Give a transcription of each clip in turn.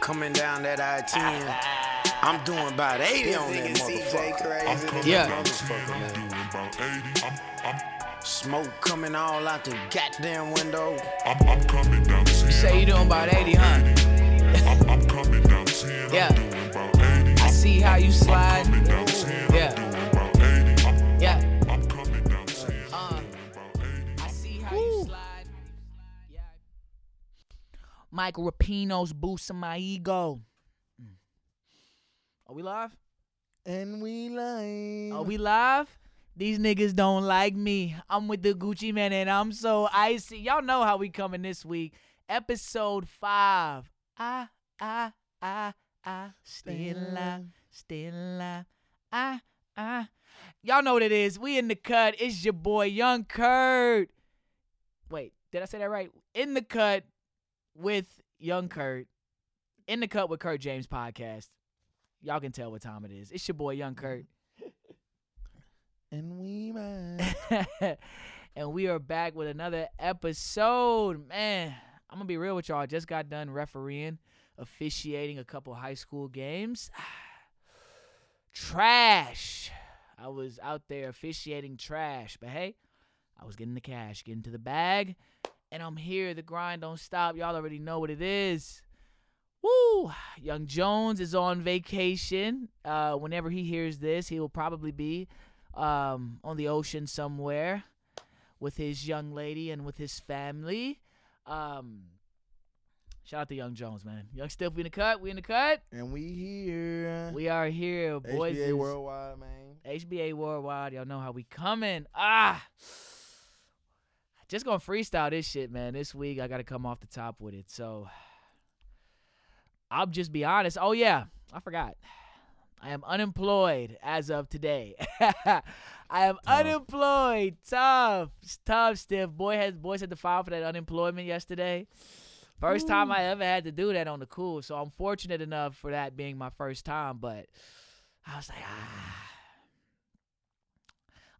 Coming down that I-10. I'm doing about 80 on that motherfucker. Yeah. Motherfucker, man. Smoke coming all out the goddamn window. I'm, I'm coming down 10. Say you doing about 80, huh? I'm, I'm coming down 10. Yeah. I'm doing about 80. I see how you I'm slide. Michael Rapino's boosting my ego. Mm. Are we live? And we live. Are we live? These niggas don't like me. I'm with the Gucci Mane and I'm so icy. Y'all know how we coming this week. Episode five. I, I, I, I, still alive, still alive. I, I. Y'all know what it is. We in the cut. It's your boy Young Kurt. Wait, did I say that right? In the cut with Young Kurt. In the cut with Kurt James podcast. Y'all can tell what time it is. It's your boy Young Kurt. And we back. and we are back with another episode. Man, I'm gonna be real with y'all. I just got done refereeing, officiating a couple high school games. trash. I was out there officiating trash, but hey, I was getting the cash, getting to the bag, and I'm here. The grind don't stop. Y'all already know what it is. Woo! Young Jones is on vacation. Uh, whenever he hears this, he will probably be um, on the ocean somewhere with his young lady and with his family. Um, shout out to Young Jones, man. Young Stiff, we in the cut. We in the cut. and we here. We are here, boys. HBA Worldwide, man. HBA Worldwide. Y'all know how we coming. Ah. Just gonna freestyle this shit, man. This week I gotta come off the top with it. So I'll just be honest. Oh yeah, I forgot. I am unemployed as of today. I am unemployed. Tough. It's tough, stiff. Boy has boys had to file for that unemployment yesterday. First time I ever had to do that on the cool. So I'm fortunate enough for that being my first time, but I was like, ah.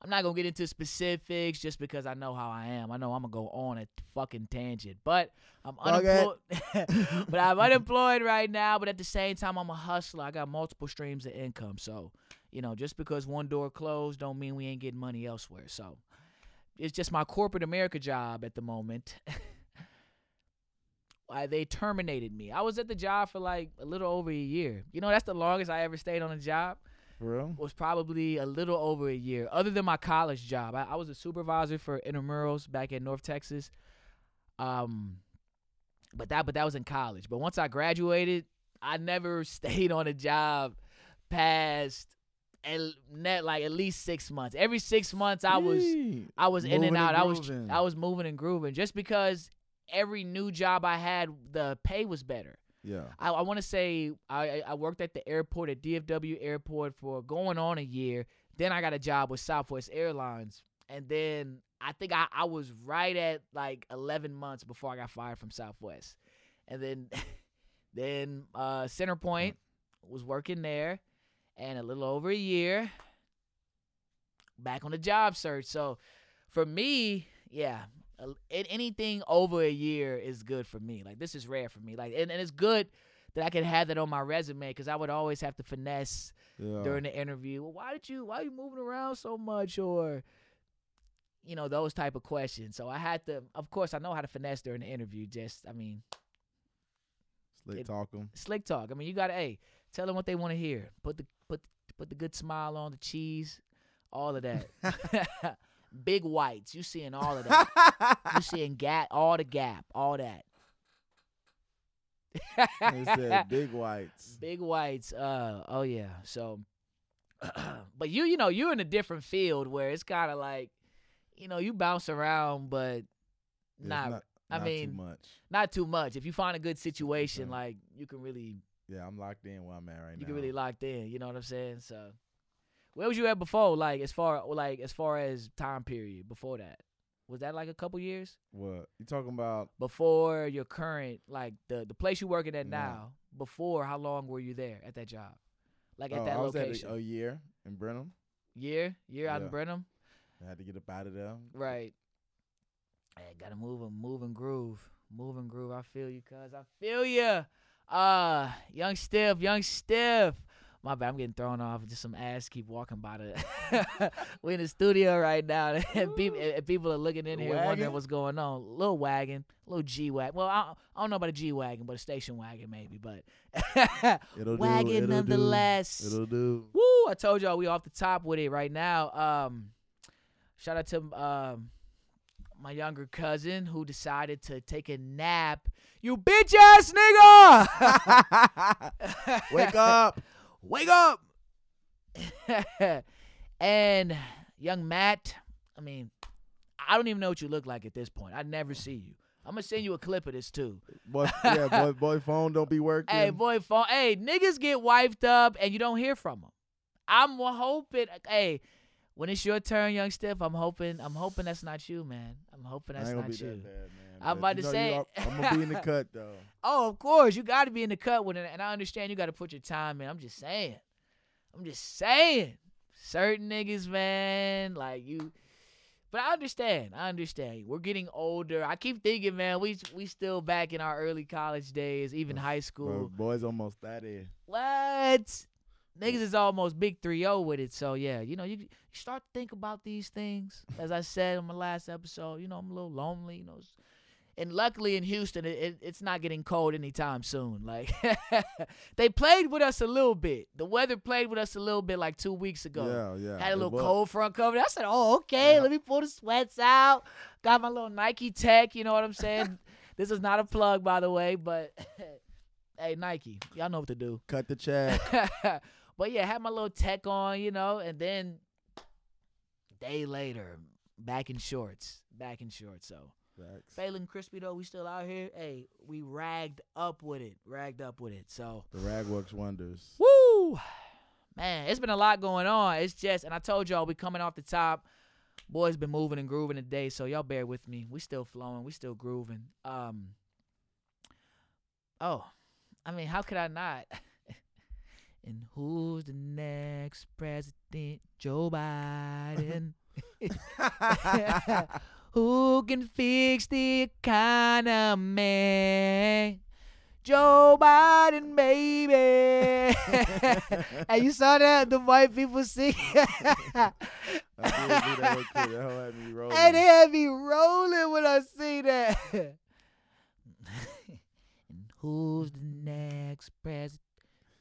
I'm not gonna get into specifics just because I know how I am. I know I'm gonna go on a fucking tangent, but I'm unemployed. but I'm unemployed right now. But at the same time, I'm a hustler. I got multiple streams of income. So, you know, just because one door closed, don't mean we ain't getting money elsewhere. So, it's just my corporate America job at the moment. Why they terminated me. I was at the job for like a little over a year. You know, that's the longest I ever stayed on a job For real? was probably a little over a year. Other than my college job, I, I was a supervisor for intramurals back in North Texas. Um, but that but that was in college. But once I graduated, I never stayed on a job past at, net like at least six months. Every six months, I was. I was in Moving and and out. I was. I was moving and grooving just because every new job I had, the pay was better. Yeah. I, I want to say I, I- worked at the airport at DFW Airport for going on a year. Then I got a job with Southwest Airlines, and then I think I, I was right at like 11 months before I got fired from Southwest, and then then uh, Centerpoint was working there, and a little over a year back on the job search. So for me, yeah, a- anything over a year is good for me. Like this is rare for me. Like and, and it's good that I can have that on my resume because I would always have to finesse Yeah. during the interview. Well, why did you? Why are you moving around so much? Or you know those type of questions. So I had to. Of course, I know how to finesse during the interview. Just I mean, Slick it- talk 'em. slick talk. I mean, you gotta hey, tell them what they want to hear. Put the put put the good smile on the cheese, all of that. Big whites, you seeing all of that. you seeing gap, all the gap, all that. They said big whites. Big whites. Uh oh yeah. So, but you you know you're in a different field where it's kind of like, you know, you bounce around, but not not, I not mean, too much. not too much. If you find a good situation, Okay. like you can really Yeah, I'm locked in where I'm at right you now. You can really locked in. You know what I'm saying? So, where was you at before? Like as far like as far as time period before that, was that like a couple years What you talking about? before your current like the the place you're working at No. now? Before how long were you there at that job? Like at oh, that I was location? at a, a year in Brenham. year year out in Brenham, I had to get up out of there. right? I gotta move and move and groove, move and groove. I feel you, cuz I feel you. Uh, young stiff, young stiff. My bad, I'm getting thrown off. Just some ass keep walking by the. we in the studio right now, and people, and people are looking in here Wagon? wondering what's going on. Little wagon, little G wagon. Well, I, I don't know about a G wagon, but a station wagon maybe. But It'll wagon do. It'll nonetheless. Do. It'll do. Woo! I told y'all we off the top with it right now. Um, shout out to um my younger cousin who decided to take a nap. You bitch ass nigga! Wake up. Wake up! and young Matt, I mean, I don't even know what you look like at this point. I never see you. I'm gonna send you a clip of this too. Boy, yeah, boy, boy, phone don't be working. Hey, boy, phone. Hey, niggas get wiped up and you don't hear from them. I'm hoping. Hey, when it's your turn, young Stiff, I'm hoping. I'm hoping that's not you, man. I'm hoping I that's ain't not be you. that bad, man. I'm about to know say- are- I'm gonna be in the cut though. Oh, of course, you got to be in the cut with it, and I understand you got to put your time in. I'm just saying. I'm just saying. Certain niggas, man, like you. But I understand. I understand. We're getting older. I keep thinking, man, we we still back in our early college days, even high Bro, school. boys almost that in. What? Niggas is almost big 3-0 with it. So yeah, you know, you, you start to think about these things. As I said in my last episode, you know, I'm a little lonely, you know. And luckily in Houston, it, it, it's not getting cold anytime soon. Like they played with us a little bit. The weather played with us a little bit like two weeks ago. Yeah, yeah. Had a little cold front coming. I said, "Oh, okay. Yeah. Let me pull the sweats out. Got my little Nike Tech. You know what I'm saying? this is not a plug, by the way, but hey, Nike, y'all know what to do. Cut the check. but yeah, had my little tech on, you know, and then day later, back in shorts, back in shorts. So Facts. failing crispy though, we still out here. Hey, we ragged up with it, ragged up with it. So The rag works wonders. woo, man, it's been a lot going on. It's just, and I told y'all we coming off the top. Boys been moving and grooving today, so y'all bear with me. We still flowing, we still grooving. Um. Oh, I mean, how could I not? and who's the next president? Joe Biden. Who can fix the economy? Joe Biden, baby. and you saw that the white people sing. I did do that real quick. That hoe had me rolling. and they had me rolling when I see that. and who's the next president?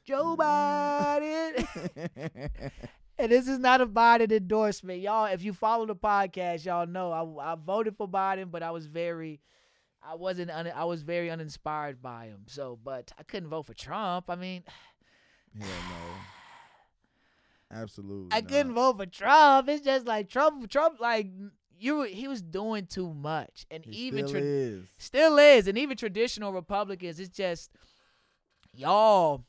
Joe Biden. And this is not a Biden endorsement, y'all. If you follow the podcast, y'all know I, I voted for Biden, but I was very, I wasn't, un, I was very uninspired by him. So, but I couldn't vote for Trump. I mean, yeah, no. Absolutely. I not. couldn't vote for Trump. It's just like Trump, Trump, like you, he was doing too much, and He even still tra- is. still is, and even traditional Republicans, it's just y'all,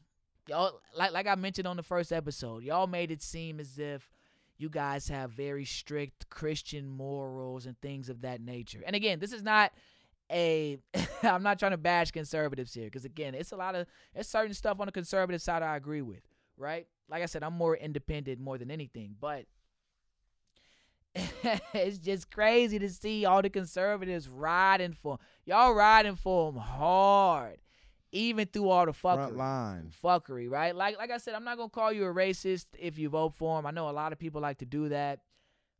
y'all, like like I mentioned on the first episode, y'all made it seem as if you guys have very strict Christian morals and things of that nature. And again, this is not a I'm not trying to bash conservatives here because again, it's a lot of it's certain stuff on the conservative side I agree with, right? Like I said, I'm more independent more than anything, but it's just crazy to see all the conservatives riding for y'all riding for them hard, even through all the Front fuckery line. fuckery, right? Like like I said, I'm not gonna call you a racist if you vote for him. I know a lot of people like to do that.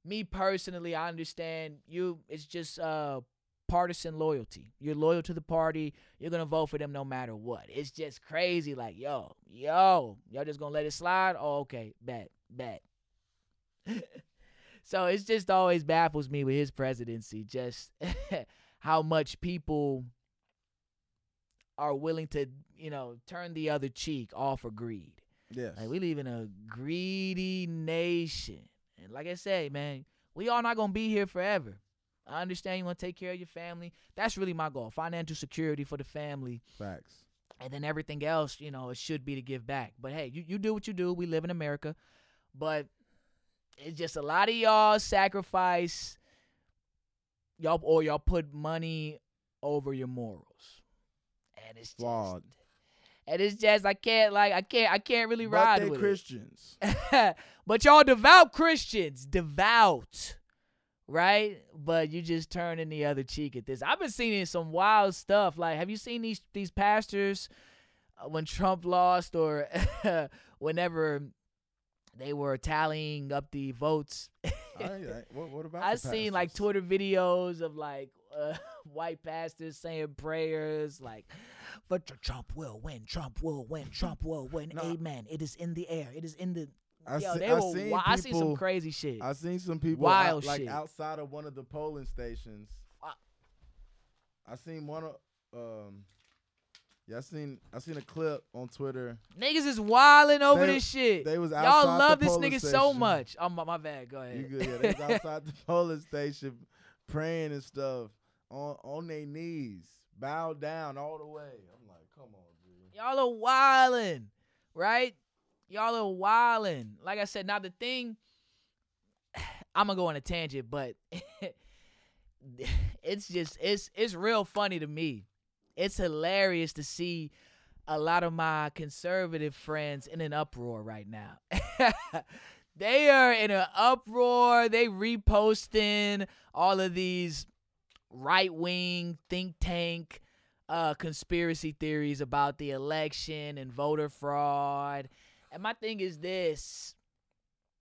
Me personally, I understand you. It's just uh partisan loyalty. You're loyal to the party. You're gonna vote for them no matter what. It's just crazy. Like yo, yo, y'all just gonna let it slide? Oh, okay, bet, bet. so it's just always baffles me with his presidency, just how much people are willing to, you know, turn the other cheek all for greed. Yes. Like we live in a greedy nation. And like I say, man, we all not gonna be here forever. I understand you want to take care of your family. That's really my goal. Financial security for the family. Facts. And then everything else, you know, it should be to give back. But hey, you, you do what you do. We live in America. But it's just a lot of y'all sacrifice y'all or y'all put money over your morals. And it's Flawed. just and it's just I can't like I can't I can't really But ride with Christians. it. but y'all devout Christians, devout, right? But you just turning the other cheek at this. I've been seeing some wild stuff. Like, have you seen these these pastors uh, when Trump lost or whenever they were tallying up the votes. I, I, what, what about? I the seen like? Twitter videos of like uh, white pastors saying prayers like, "But Trump will win. Trump will win. Trump will win. Amen. It is in the air. It is in the." I Yo, see- they I were. seen I seen some crazy shit. I seen some people Wild out, like shit. outside of one of the polling stations. Uh, I seen one of um yeah, I seen I seen a clip on Twitter. Niggas is wilding over They- this shit. They was outside Y'all love this nigga so station. much. Oh my, my bad. Go ahead. You good? Yeah, they was outside the polling station praying and stuff on on their knees, bow down all the way. I'm like, come on, G. Y'all are wildin', right? Y'all are wildin'. Like I said, now the thing, I'm gonna go on a tangent, but it's just it's it's real funny to me. It's hilarious to see a lot of my conservative friends in an uproar right now. they are in an uproar. They reposting all of these right wing think tank uh, conspiracy theories about the election and voter fraud. And my thing is this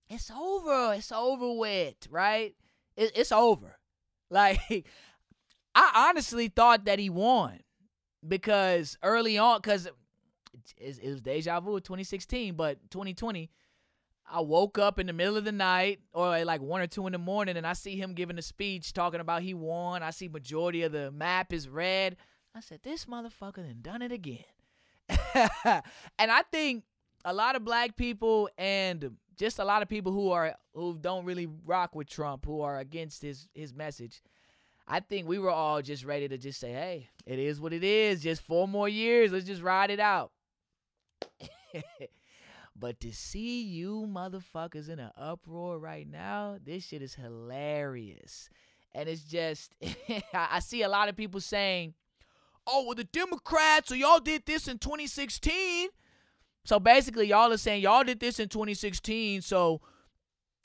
it's over. It's over with, right? It, it's over. Like, I honestly thought that he won because early on, because it, it was deja vu 2016, but 2020. I woke up in the middle of the night or like one or two in the morning and I see him giving a speech talking about he won. I see majority of the map is red. I said, this motherfucker done done it again. and I think a lot of black people and just a lot of people who are who don't really rock with Trump, who are against his his message. I think we were all just ready to just say, "Hey, it is what it is. Just four more years. Let's just ride it out." but to see you motherfuckers in an uproar right now, this shit is hilarious. And it's just, I see a lot of people saying, oh, well, the Democrats, so y'all did this in 2016. So basically, y'all are saying y'all did this in 2016, so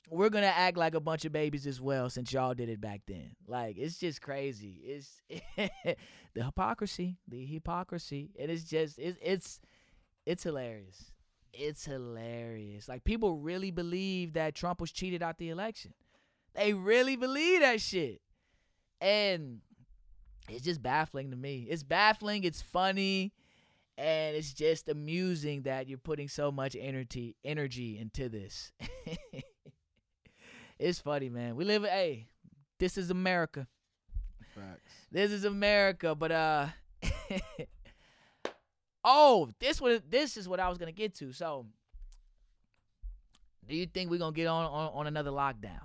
we're gonna act like a bunch of babies as well since y'all did it back then. Like it's just crazy. It's the hypocrisy, the hypocrisy. It is just it's it's it's hilarious. It's hilarious. Like people really believe that Trump was cheated out the election. They really believe that shit. And it's just baffling to me. It's baffling, it's funny, and it's just amusing that you're putting so much energy energy into this. it's funny, man. We live hey, this is America. Facts. This is America, but uh Oh, this was this is what I was gonna get to. So do you think we're gonna get on, on, on another lockdown?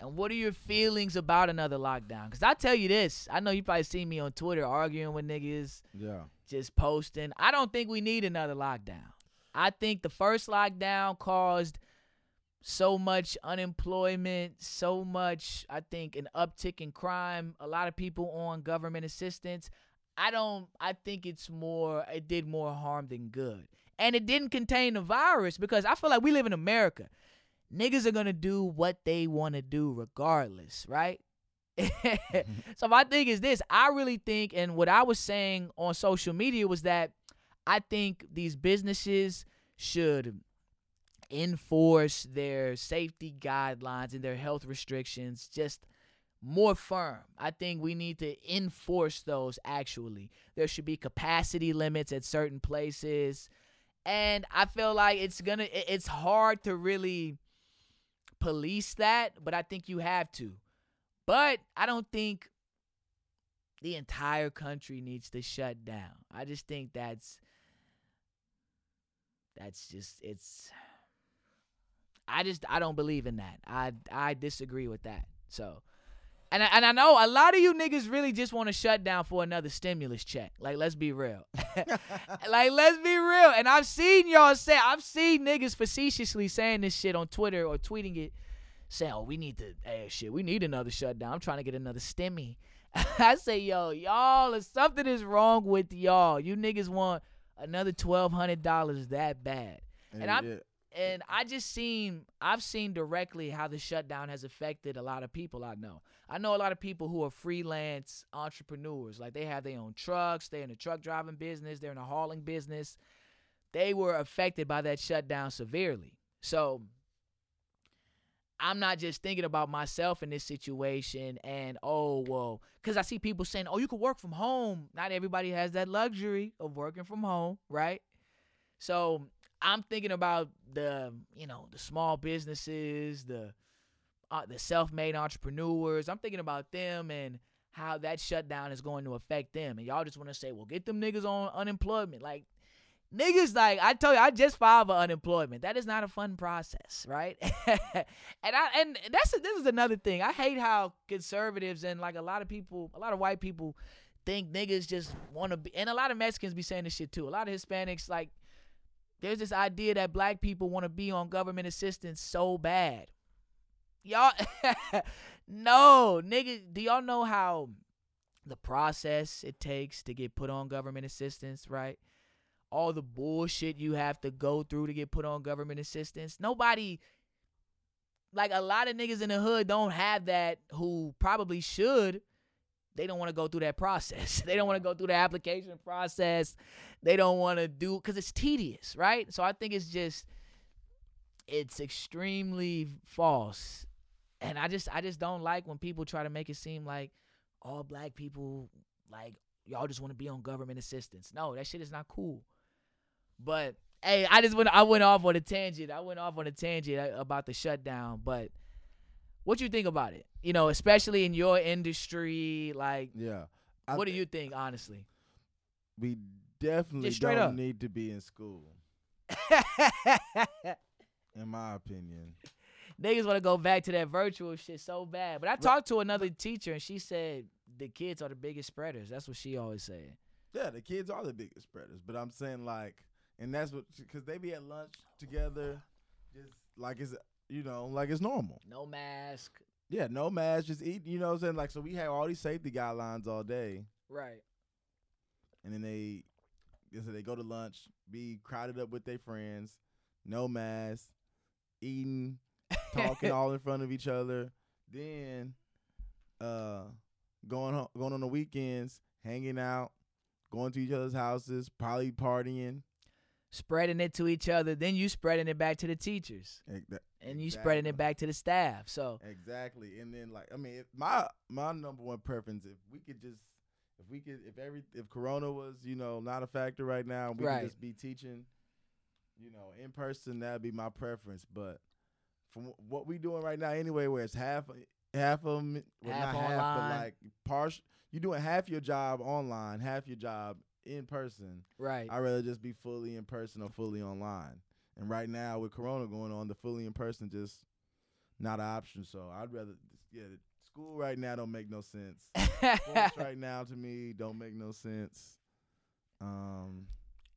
And what are your feelings about another lockdown? Cause I tell you this, I know you probably seen me on Twitter arguing with niggas, Yeah. just posting. I don't think we need another lockdown. I think the first lockdown caused so much unemployment, so much, I think, an uptick in crime, a lot of people on government assistance. I don't, I think it's more, it did more harm than good. And it didn't contain the virus because I feel like we live in America. Niggas are gonna do what they wanna do regardless, right? Mm-hmm. so my thing is this I really think, and what I was saying on social media was that I think these businesses should enforce their safety guidelines and their health restrictions just more firm. I think we need to enforce those actually. There should be capacity limits at certain places. And I feel like it's going to it's hard to really police that, but I think you have to. But I don't think the entire country needs to shut down. I just think that's that's just it's I just I don't believe in that. I I disagree with that. So and I, and I know a lot of you niggas really just want to shut down for another stimulus check. Like let's be real. like let's be real. And I've seen y'all say I've seen niggas facetiously saying this shit on Twitter or tweeting it saying, "Oh, we need to hey shit, we need another shutdown. I'm trying to get another stimmy." I say, "Yo, y'all, something is wrong with y'all. You niggas want another twelve hundred dollars that bad." And I'm- yeah, and I just seen I've seen directly how the shutdown has affected a lot of people I know. I know a lot of people who are freelance entrepreneurs. Like they have their own trucks, they're in the truck driving business, they're in the hauling business. They were affected by that shutdown severely. So I'm not just thinking about myself in this situation and oh well, because I see people saying, "Oh, you can work from home." Not everybody has that luxury of working from home, right? So I'm thinking about the you know the small businesses, the uh, the self-made entrepreneurs. I'm thinking about them and how that shutdown is going to affect them. And y'all just want to say, "Well, get them niggas on unemployment." Like niggas like I told you I just filed for unemployment. That is not a fun process, right? and I and that's this is another thing. I hate how conservatives and like a lot of people, a lot of white people think niggas just want to be and a lot of Mexicans be saying this shit too. A lot of Hispanics like there's this idea that black people want to be on government assistance so bad. Y'all no, nigga, do y'all know how the process it takes to get put on government assistance, right? all the bullshit you have to go through to get put on government assistance. Nobody, like a lot of niggas in the hood, don't have that who probably should. They don't want to go through that process. they don't want to go through the application process. They don't want to do because it's tedious, right? So I think it's just, it's extremely false, and I just, I just don't like when people try to make it seem like all black people, like y'all just want to be on government assistance. No, that shit is not cool. But hey, I just went I went off on a tangent. I went off on a tangent uh, about the shutdown, but what you think about it? You know, especially in your industry, like Yeah. I what do you think, honestly? We definitely don't up. need to be in school, in my opinion. Niggas want to go back to that virtual shit so bad. But I talked to another teacher and she said the kids are the biggest spreaders. That's what she always said. Yeah, the kids are the biggest spreaders, but I'm saying like, and that's what because they be at lunch together, just like it's you know like it's normal. No mask. Yeah, no mask, just eat. You know what I'm saying? Like, so we have all these safety guidelines all day, Right. and then they, so they go to lunch, be crowded up with their friends, no mask, eating, talking all in front of each other. Then, uh, going ho- going on the weekends, hanging out, going to each other's houses, probably partying. Spreading it to each other, then you spreading it back to the teachers. That- And you spreading it back to the staff. So Exactly. And then like I mean, if my my number one preference if we could just if we could if every if corona was, you know, not a factor right now, we Right. could just be teaching, you know, in person, that'd be my preference. But from what we doing right now anyway, where it's half half of them well, Half not half, online. but like partial you doing half your job online, half your job in person. right. I'd rather just be fully in person or fully online. And right now with Corona going on, the fully in person just not an option. So I'd rather yeah, school right now don't make no sense. Sports right now to me don't make no sense. Um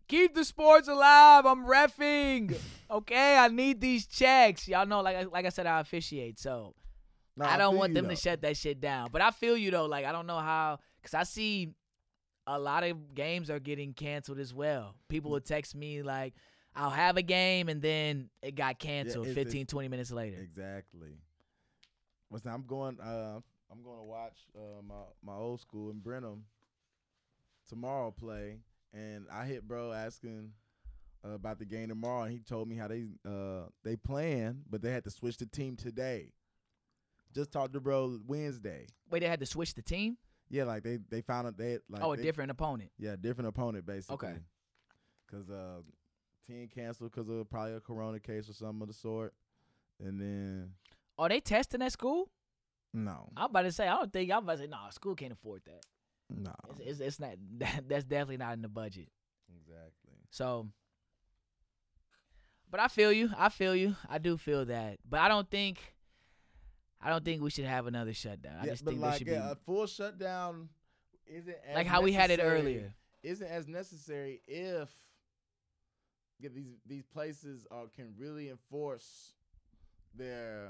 Keep the sports alive. I'm refing. Okay, I need these checks. Y'all know, like I- like I said, I officiate, so no, I don't feel want them though. to shut that shit down. But I feel you though. Like I don't know how, cause I see a lot of games are getting canceled as well. People will text me like, "I'll have a game," and then it got canceled it's- 15, 20 minutes later. Exactly. I'm going uh I'm going to watch uh my my old school in Brenham tomorrow play and I hit bro asking uh, about the game tomorrow and he told me how they uh they playing but they had to switch the team today. Just talked to bro Wednesday. Wait, they had to switch the team. Yeah, like they they found out they had, like oh, a they- different opponent. Yeah, different opponent basically. Okay. Cause uh, team canceled because of probably a corona case or something of the sort, and then Are they testing at school? no, I'm about to say. I don't think. I'm about to say. No, school can't afford that. no, It's, it's, it's not. that, that's definitely not in the budget. exactly. So, but I feel you. I feel you. I do feel that. But I don't think. I don't think we should have another shutdown. I yeah, just but think there like should be a full shutdown isn't as like how we had it earlier. Isn't as necessary if if these these places are can really enforce their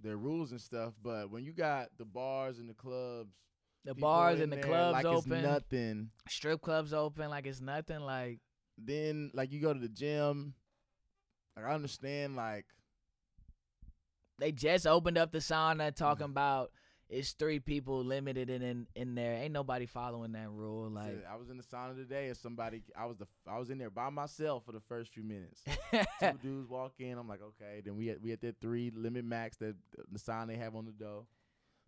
their rules and stuff. But when you got the bars and the clubs, The bars and the clubs like open. it's nothing. Strip clubs open like it's nothing. Like Then like you go to the gym. Like I understand like They just opened up the sauna mm-hmm. talking about it's three people limited in, in in there. Ain't nobody following that rule. Like I was in the sauna today and somebody I was the I was in there by myself for the first few minutes. Two dudes walk in, I'm like, okay. Then we at we at that three limit max that the sign they have on the door.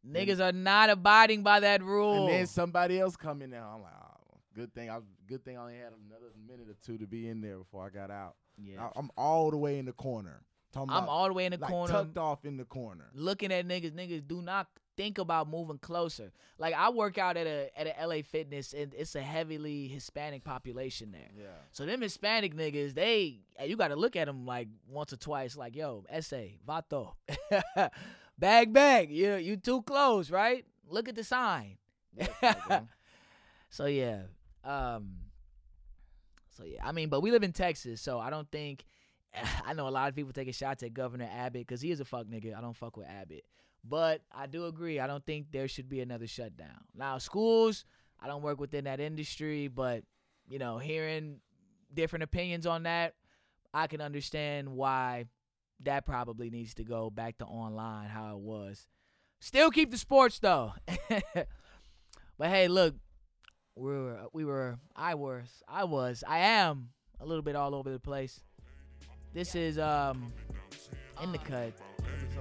niggas are not abiding by that rule. And then somebody else come in there. I'm like, oh, good thing I good thing I only had another minute or two to be in there before I got out. yeah. I, am all the way in the corner. Talking I'm all the way in the like, corner tucked off in the corner. looking at niggas. Niggas do not think about moving closer. Like I work out at a at a LA Fitness and it's a heavily Hispanic population there. Yeah. So them Hispanic niggas, they you got to look at them like once or twice. Like yo, essay, vato, bag bag. You you too close, right? Look at the sign. Yes. So yeah, um, so yeah. I mean, but we live in Texas, so I don't think. I know a lot of people taking shots at Governor Abbott because he is a fuck nigga. I don't fuck with Abbott, but I do agree. I don't think there should be another shutdown. Now schools, I don't work within that industry, but you know, hearing different opinions on that, I can understand why that probably needs to go back to online how it was. Still keep the sports though. but hey, look, we were we were I was I was I am a little bit all over the place. This is um in the cut.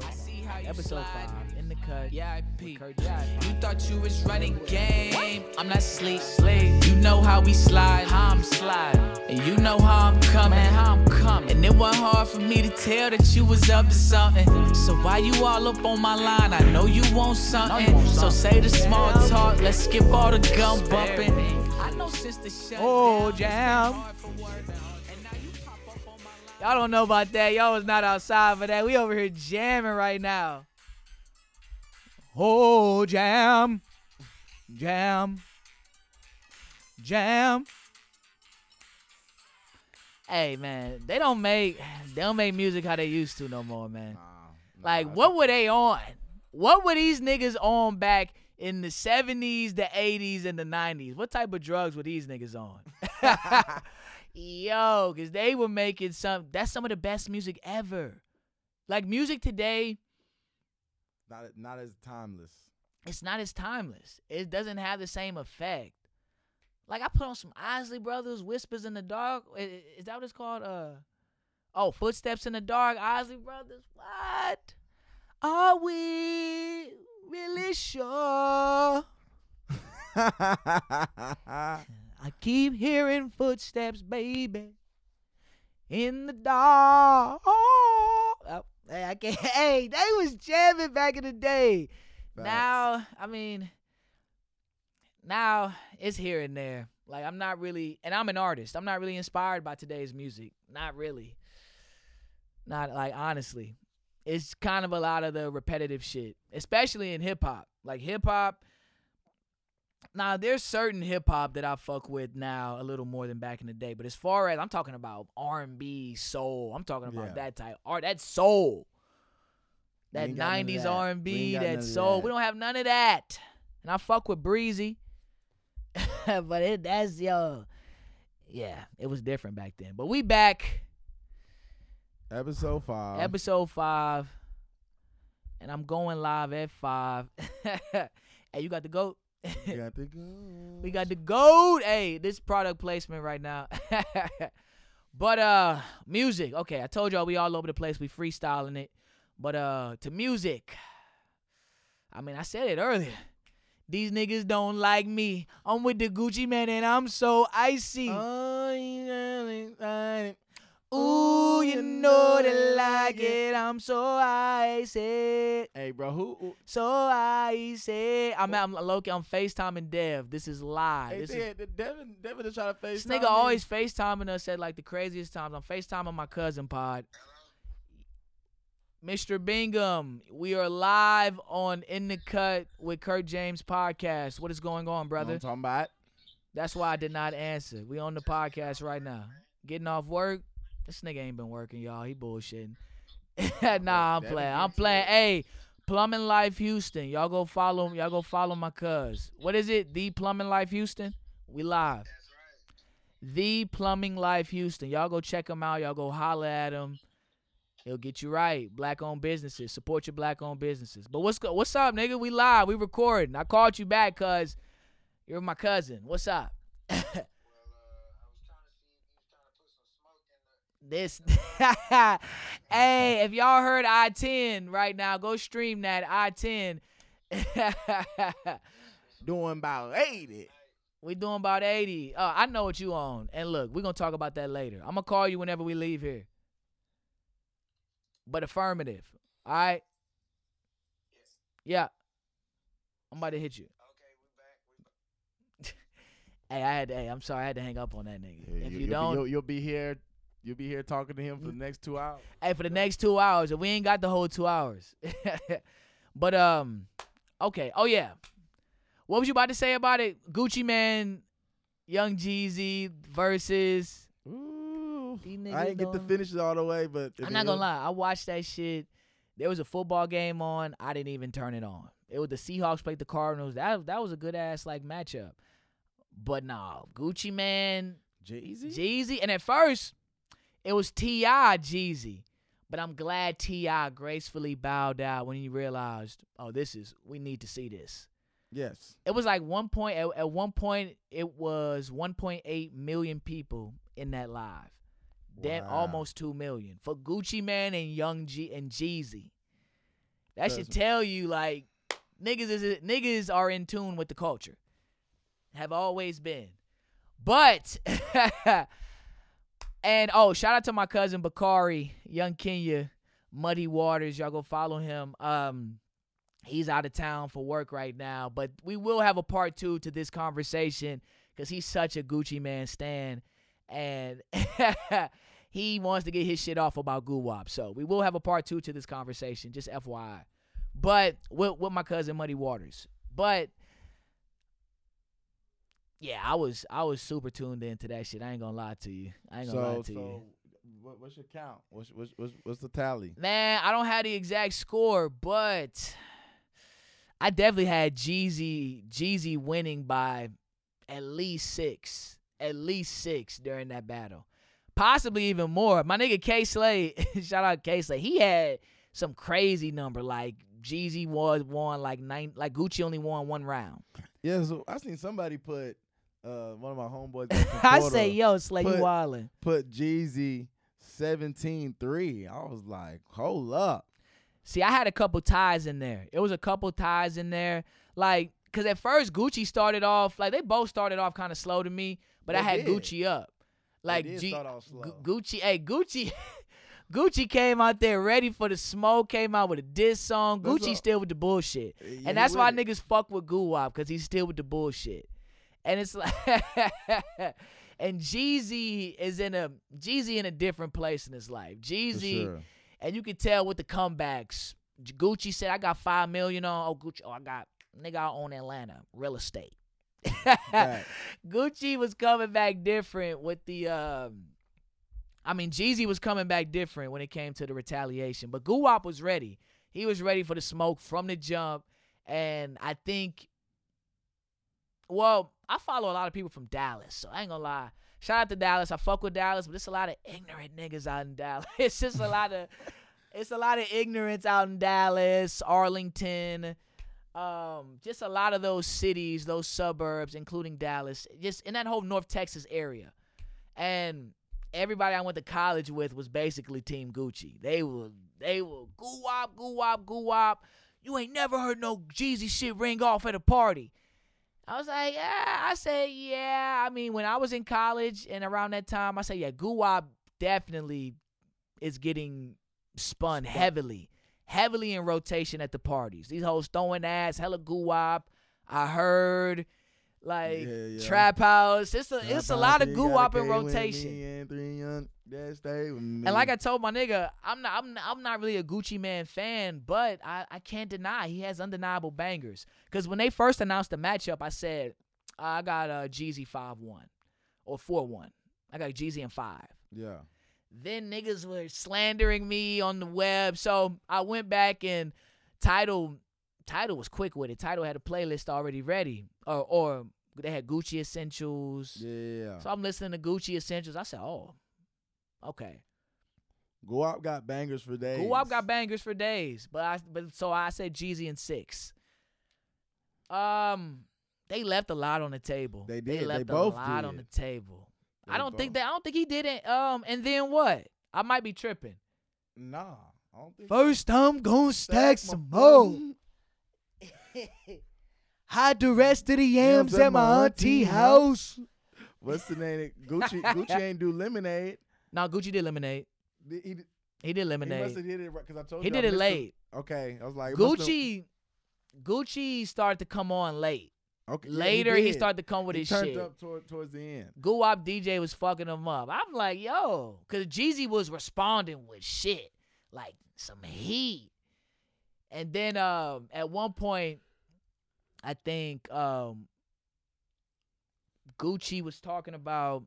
I see how you Episode slide. five. In the cut. Yeah, I peep. You thought you was running game. I'm not sleep. sleep. You know how we slide. How I'm sliding. And you know how I'm coming. How I'm coming. And it wasn't hard for me to tell that you was up to something. So why you all up on my line? I know you want something. So say the small talk. Let's skip all the gun bumping. I know sister shut Oh, down, it's been jam. Y'all don't know about that. Y'all was not outside for that. We over here jamming right now. Oh, jam. Jam. Jam. Hey man, they don't make they don't make music how they used to no more, man. Nah, Like what were they on? What were these niggas on back in the 70s, the 80s, and the 90s? What type of drugs were these niggas on? Yo, cause they were making some that's some of the best music ever. Like music today, not not as timeless. it's not as timeless. It doesn't have the same effect. Like I put on some Isley Brothers, Whispers in the Dark. Is that what it's called? Uh oh, Footsteps in the Dark, Isley Brothers. What? Are we really sure? I keep hearing footsteps, baby, in the dark. Oh, hey, I can't. Hey, they was jamming back in the day. Facts. Now, I mean, now it's here and there. Like I'm not really, and I'm an artist. I'm not really inspired by today's music. Not really. Not like honestly, it's kind of a lot of the repetitive shit, especially in hip hop. Like hip hop. Now there's certain hip hop that I fuck with now a little more than back in the day, but as far as I'm talking about R&B, soul, I'm talking about Yeah. that type art, that soul, that ain't got none of '90s R&B, ain't got none that soul. that. We don't have none of that, and I fuck with Breezy, but it that's yo, yeah, it was different back then. But we back, Episode five. episode five, and I'm going live at five. hey, you got the goat. Got to go. We got the gold. Hey, this product placement right now. but uh music. Okay, I told y'all we all over the place. We freestyling it. But uh to music. I mean, I said it earlier. These niggas don't like me. I'm with the Gucci Mane and I'm so icy. Oh, you really like it. Ooh, you know they like it. I'm so icy. Hey, bro, who? who So icy. I'm I'm low I'm FaceTiming Dev. This is live. hey, this is Devin, Devin, is trying to face. This nigga always FaceTiming us at like the craziest times. I'm FaceTiming my cousin pod. Mr. Bingham, we are live on In the Cut with Kurt James podcast. What is going on, brother. brother? I'm talking about. That's why I did not answer. We on the podcast right now. Getting off work. This nigga ain't been working, y'all. He bullshitting. nah, I'm playing. I'm playing. Hey, Plumbing Life Houston. Y'all go follow him. Y'all go follow my cuz. What is it? The Plumbing Life Houston? We live. The Plumbing Life Houston. Y'all go check him out. Y'all go holler at him. He'll get you right. Black owned businesses. Support your black owned businesses. But what's go- what's up, nigga? We live. We recording. I called you back cause you're my cousin. What's up? this hey if y'all heard i10 right now go stream that i10 Doing about 80. we doing about 80 uh, i know what you own and look we're gonna talk about that later i'm gonna call you whenever we leave here but affirmative all right yes. yeah i'm about to hit you Okay, we're back. hey i had to, hey i'm sorry i had to hang up on that nigga Yeah, if you, you'll don't you'll, you'll be here. You'll be here talking to him for the next two hours. Hey, for the next two hours, and we ain't got the whole two hours. but um, okay. Oh yeah. What was you about to say about it? Gucci Mane, Young Jeezy versus. Ooh, I didn't get to don't- finish it all the way, but I'm not gonna lie. I watched that shit. There was a football game on. I didn't even turn it on. It was the Seahawks played the Cardinals. That that was a good ass like matchup. But nah, Gucci Mane, Jeezy. Jeezy, and at first it was T.I. Jeezy. But I'm glad T.I. gracefully bowed out when he realized, oh, this is we need to see this. yes. It was like one point at, at one point it was 1.8 million people in that live. Then Wow. almost two million for Gucci Mane and Young G and Jeezy. That should Doesn't- tell you like niggas is niggas are in tune with the culture. Have always been. But and oh, shout out to my cousin Bakari, Young Kenya, Muddy Waters. Y'all go follow him. Um he's out of town for work right now, but we will have a part 2 to this conversation cuz he's such a Gucci Mane stan and he wants to get his shit off about Guwap. So we will have a part two to this conversation, just FYI. But with, with my cousin Muddy Waters. But yeah, I was I was super tuned into that shit. I ain't gonna lie to you. I ain't gonna So, lie to so you. what, what's your count? What's, what's what's what's the tally? Man, I don't have the exact score, but I definitely had Jeezy Jeezy winning by at least six. At least six during that battle. Possibly even more. My nigga K Slay, shout out K Slay. He had some crazy number. Like Jeezy was won like nine like Gucci only won one round. Yeah, so I seen somebody put uh one of my homeboys. I Florida say, yo, Slay, you put- wildin'. put Jeezy 17-3. I was like, hold up. See, I had a couple ties in there. It was a couple ties in there. Like, cause at first Gucci started off like they both started off kind of slow to me, but I had did. Gucci up. Like G- off slow. Gu- Gucci, hey Gucci, Gucci came out there ready for the smoke. Came out with a diss song. Gucci still with the bullshit, Yeah, and that's why it. niggas fuck with Guwap because he's still with the bullshit. And it's like, and Jeezy is in a Jeezy in a different place in his life. Jeezy sure. and you can tell with the comebacks. Gucci said, "I got five million on." Oh, Gucci. Oh, I got nigga. I own Atlanta real estate. Facts. Gucci was coming back different with the. Um, I mean, Jeezy was coming back different when it came to the retaliation, but Guwap was ready. He was ready for the smoke from the jump, and I think. Well, I follow a lot of people from Dallas, so I ain't gonna lie. Shout out to Dallas. I fuck with Dallas, but it's a lot of ignorant niggas out in Dallas. It's just a lot of, it's a lot of ignorance out in Dallas, Arlington, um, just a lot of those cities, those suburbs, including Dallas, just in that whole North Texas area. And everybody I went to college with was basically Team Gucci. They were they were Guwap, goo wop, Guwap. You ain't never heard no Jeezy shit ring off at a party. I was like, yeah. I said, yeah. I mean, when I was in college and around that time, I said, yeah, Guwap definitely is getting spun heavily, heavily in rotation at the parties. These hoes throwing ass, hella Guwap. I heard like Yeah, yeah. trap house. It's a Trap it's a lot of you Guwap in with rotation. and three young that stay with me. And like I told my nigga, I'm not I'm not, I'm not really a Gucci Mane fan, but I, I can't deny he has undeniable bangers. Cause when they first announced the matchup, I said I got a Jeezy five one or four one. I got Jeezy in five. yeah, Then niggas were slandering me on the web, so I went back and Tidal Tidal was quick with it. Tidal had a playlist already ready, or or they had Gucci Essentials. yeah, yeah. So I'm listening to Gucci Essentials. I said, oh, okay. Guap got bangers for days. Guwap got bangers for days, but I but so I said Jeezy and six. Um, they left a lot on the table. They did. They left both a lot on the did. table. I don't think both- that. I don't think he did it. Um, and then what? I might be tripping. Nah, I don't think. First, I'm gonna Stack some phone. Hide the rest of the Yams at my auntie house. What's the name? It Gucci. Gucci ain't do lemonade. No, Gucci did lemonade. He, he, He did he must lemonade. have hit it because I told He you. I did it missed late. Okay, I was like it must've- Gucci, Gucci started to come on late. Okay, yeah, Later, he, did. started to come with he his turned shit. up toward, towards the end. Guwap DJ was fucking him up. I'm like, yo, because Jeezy was responding with shit, like some heat. And then um, at one point, I think um, Gucci was talking about,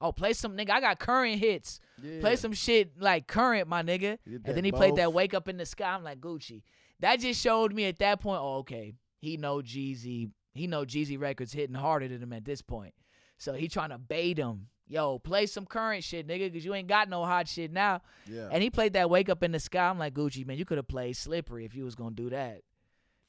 oh, play some nigga. I got current hits. Yeah. Play some shit like current, my nigga. And then he played that "Wake Up in the Sky." I'm like Gucci. That just showed me at that point. Oh, okay, he know Jeezy. He know Jeezy records hitting harder than him at this point. So he trying to bait him. Yo, play some current shit, nigga, because you ain't got no hot shit now. Yeah. And he played that "Wake Up in the Sky." I'm like Gucci, man, you could have played "Slippery" if you was gonna do that.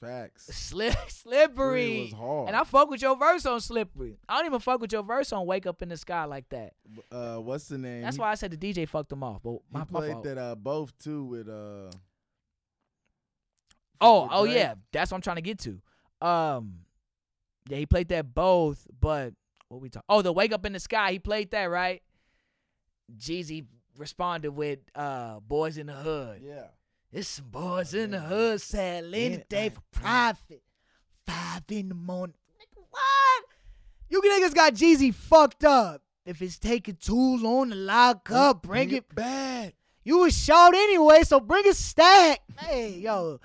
Facts. Slip, slippery. was hard. And I fuck with your verse on "Slippery." I don't even fuck with your verse on "Wake Up in the Sky" like that. Uh, what's the name? That's He- why I said the DJ fucked him off. But he my, my played fault. that uh both too with uh. Oh, with oh Drake. yeah, that's what I'm trying to get to. Um, yeah, he played that both, but what we talk? Oh, the Wake Up in the Sky. He played that right. Jeezy responded with uh, "Boys in the Hood." Yeah. It's some boys in the yeah. hood selling Yeah, uh, for profit. Five in the morning. Nigga, what? You niggas got Jeezy fucked up. If it's taking too long to lock up, bring it back. you was short anyway, so bring a stack. Hey, yo,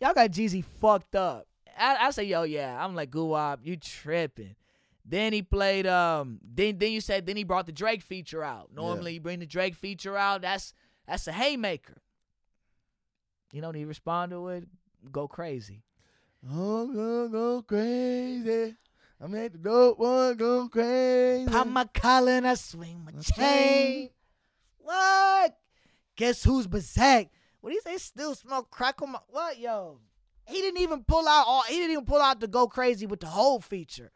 y'all got Jeezy fucked up. I, I say, yo, yeah. I'm like, Guwap, you tripping. Then he played. Um. Then then you said. Then he brought the Drake feature out. Normally, you bring the Drake feature out. That's that's a haymaker. You know, he responded with, "Go crazy." I'm gonna go crazy. I'm at the dope one go crazy. Pop my collar and I swing my My chain. chain. What? Guess who's Bazak? What do you say? Still smoke crack on my what, yo? He didn't even pull out all. He didn't even pull out the go crazy with the whole feature.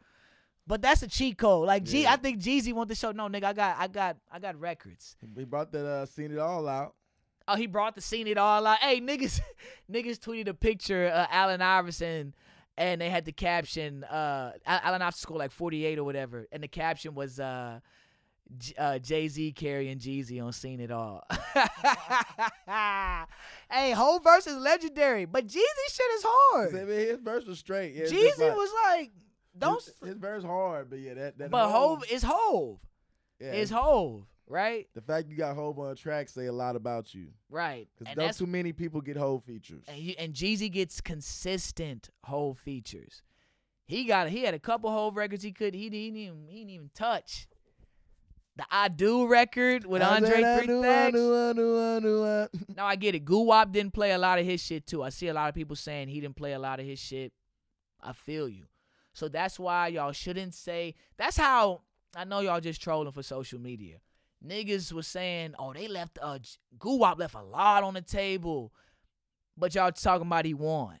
But that's a cheat code. Like G, Yeah. I think Jeezy want to show. No, nigga, I got, I got, I got records. He brought that uh seen it all out. Oh, he brought the scene it all out. Hey, niggas, niggas tweeted a picture of Allen Iverson, and they had the caption, uh, Allen Iverson scored like 48 or whatever, and the caption was, uh, J- uh, Jay Z carrying Jeezy on "Seen It All." hey, whole verse is legendary, but Jeezy shit is I hard. mean, his verse was straight. Yeah, Jeezy like- was like, "Don't," His, his verse hard, but yeah, that that. but Hove is Hove. yeah, Is Hove right? The fact you got Hove on a track say a lot about you. Right, Because don't too many people get Hove features. and you, and Jeezy gets consistent whole features. He got he had a couple whole records he could he, didn't even he didn't even touch. The I Do record with I Andre said, I Three I Stacks. I knew, I knew, Now I get it. Guwap didn't play a lot of his shit too. I see a lot of people saying he didn't play a lot of his shit. I feel you. So that's why y'all shouldn't say. That's how I know y'all just trolling for social media. Niggas was saying, oh, they left. Uh, Guwap left a lot on the table, but y'all talking about he won.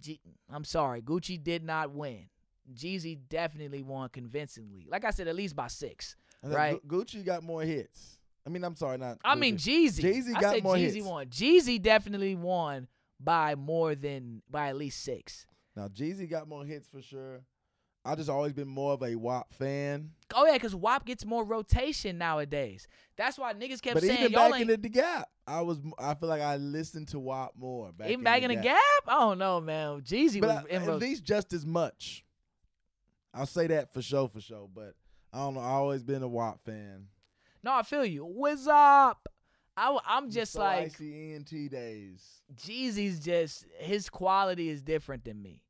G- I'm sorry, Gucci did not win. Jeezy definitely won convincingly. Like I said, at least by six. Right. Gu- Gucci got more hits. I mean, I'm sorry, not. I mean, Gucci. Jeezy. Jeezy I got said more Jeezy hits. won. Jeezy definitely won by more than by at least six. Now Jeezy got more hits for sure. I just always been more of a WAP fan. Oh yeah, because WAP gets more rotation nowadays. That's why niggas kept But saying even y'all back ain't in the, gap, I was. I feel like I listened to WAP more. Back even in back the in the gap. I don't know, man. Jeezy but was I- at ro- least just as much. I'll say that for sure, for sure. But I don't know. I always been a WAP fan. No, I feel you. What's up? I, am just so like icy ENT days. Jeezy's just his quality is different than me.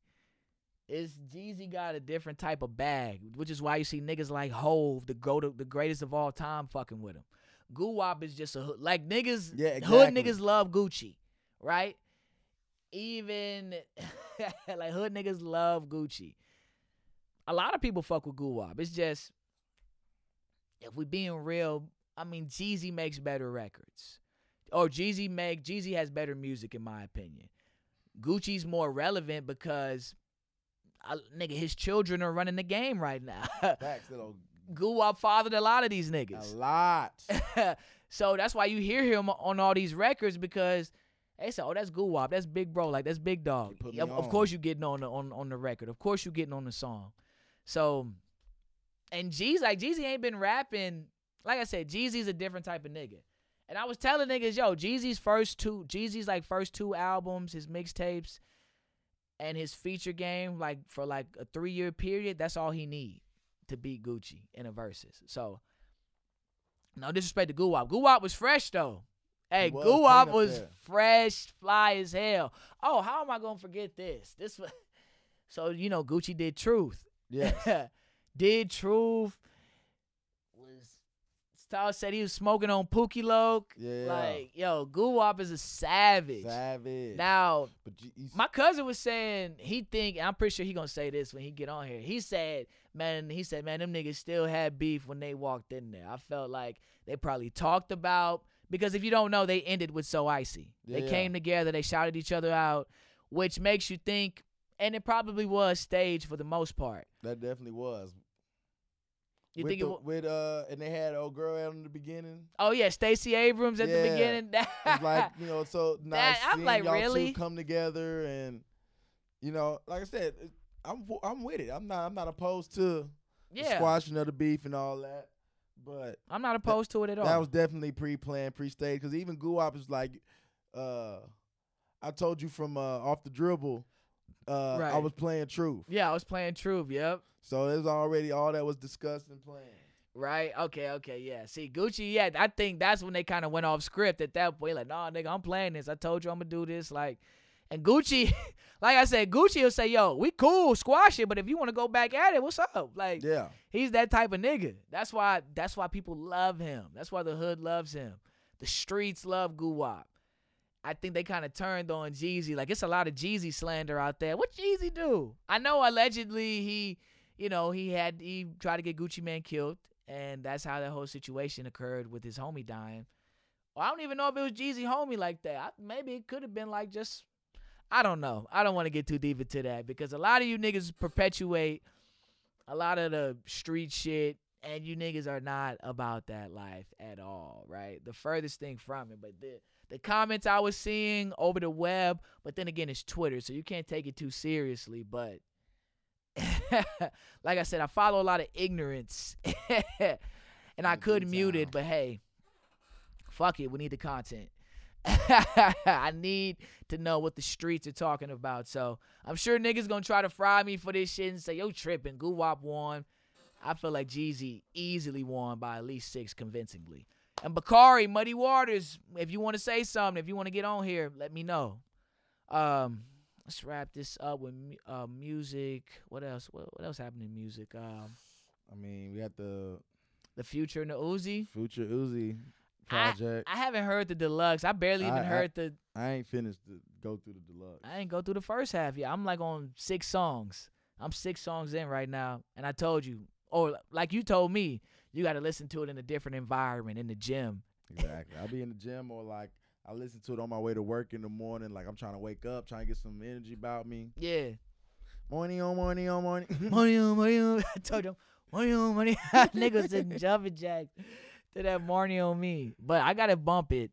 Is Jeezy got a different type of bag, which is why you see niggas like Hove, the go to the greatest of all time, fucking with him. Guwap is just a hood like niggas. Yeah, Hood niggas love Gucci, right? Even like hood niggas love Gucci. A lot of people fuck with Guwap. It's just if we being real, I mean Jeezy makes better records. or Jeezy make Jeezy has better music in my opinion. Gucci's more relevant because nigga his children are running the game right now. Facts, little Guwap fathered a lot of these niggas. a lot. so that's why you hear him on all these records because they say, "Oh, that's Guwap, that's Big Bro, like that's Big Dog." me Of, of on. course, you getting on the on on the record. Of course, you getting on the song. So, and Jeezy, like Jeezy ain't been rapping. Like I said, Jeezy's a different type of nigga. And I was telling niggas, yo, Jeezy's first two, Jeezy's like first two albums, his mixtapes, and his feature game, like for like a three year period, that's all he need to beat Gucci in a versus. So, no disrespect to Guwap. Guwap was fresh though. Hey, was Guwap was there. fresh, fly as hell. Oh, how am I gonna forget this? This was so you know Gucci did Truth. Yes. did Truth Style said he was smoking on Pookie Loc. Yeah. Like, yo, Guwap is a savage. Savage. Now, but you, you, my cousin was saying he think and I'm pretty sure he gonna say this when he get on here. He said, man, he said, man, them niggas still had beef when they walked in there. I felt like they probably talked about because if you don't know, they ended with so icy. They Yeah. came together, they shouted each other out, which makes you think, and it probably was staged for the most part. that definitely was. You with think the, it? wa- with uh, and they had old girl out in the beginning. oh yeah, Stacey Abrams at the Yeah. beginning. It's like you know, so nice That- I'm seeing like, y'all really? two come together, and you know, like I said, I'm w- I'm with it. I'm not I'm not opposed to yeah, squashing of the beef and all that, but I'm not opposed to it at all. that was definitely pre-planned, pre-staged. Because even Guwap is like, uh, I told you from uh, off the dribble, uh, I was playing truth, yeah, I was playing Truth. Yep. so it was already all that was discussed and planned. Right. Okay. Okay. Yeah. See, Gucci. Yeah, I think that's when they kind of went off script at that point. Like, nah, nigga, I'm playing this. I told you I'm gonna do this. Like, and Gucci, like I said, Gucci will say, "Yo, we cool, squash it, but if you want to go back at it, what's up?" Like, Yeah, he's that type of nigga. That's why. That's why people love him. That's why the hood loves him. The streets love Guwap. I think they kind of turned on Jeezy. Like, it's a lot of Jeezy slander out there. What Jeezy do? I know allegedly he, you know, he had he tried to get Gucci Mane killed, and that's how that whole situation occurred with his homie dying. Well, I don't even know if it was Jeezy homie like that. I, maybe it could have been like just, I don't know. I don't want to get too deep into that because a lot of you niggas perpetuate a lot of the street shit, and you niggas are not about that life at all, right? The furthest thing from it, but the the comments I was seeing over the web, but then again, it's Twitter, so you can't take it too seriously. But like I said, I follow a lot of ignorance, and I could mute it, but hey, fuck it, we need the content. I need to know what the streets are talking about. So I'm sure niggas gonna try to fry me for this shit and say, yo, tripping, Guwap won. I feel like Jeezy easily won by at least six convincingly. And Bakari, Muddy Waters, if you want to say something, if you want to get on here, let me know. Um, let's wrap this up with uh, music. What else? What, what else happened in music? Um, I mean, we got the the future and the Uzi. Future Uzi project. I haven't heard the deluxe. I barely even I- I- heard the. I, ain't finished to go through the deluxe. I ain't go through the first half yet. I'm like on six songs. I'm six songs in right now, and I told you, or like you told me, you got to listen to it in a different environment in the gym. Exactly. I'll be in the gym or like I listen to it on my way to work in the morning. Like I'm trying to wake up, trying to get some energy about me. Yeah. Morning on morning on morning. money on, money on. I told him, money on, money. Niggas did jumping jack to that money on me. But I gotta bump it.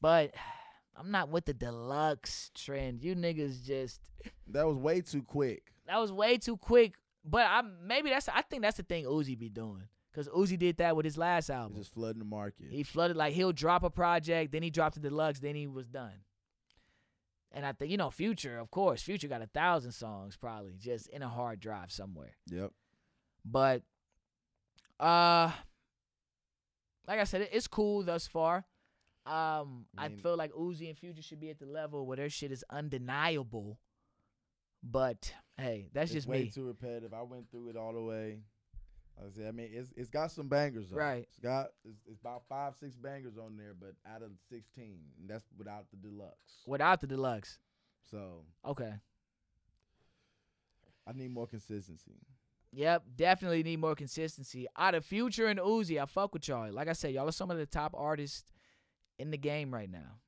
But I'm not with the deluxe trend. You niggas just that was way too quick. that was way too quick. But I maybe that's I think that's the thing Uzi be doing. Cause Uzi did that with his last album. just flooding the market. He flooded like he'll drop a project, then he dropped the deluxe, then he was done. And I think you know Future, of course, Future got a thousand songs probably just in a hard drive somewhere. yep. But uh like I said, it's cool thus far. Um I, I feel like Uzi and Future should be at the level where their shit is undeniable. But hey, that's just way me. too repetitive. I went through it all the way. I said, I mean, it's it's got some bangers. Though. Right. It's got it's, it's about five six bangers on there, but out of sixteen, and that's without the deluxe. Without the deluxe. So Okay. I need more consistency. Yep, definitely need more consistency. Out of Future and Uzi, I fuck with y'all. Like I said, y'all are some of the top artists in the game right now.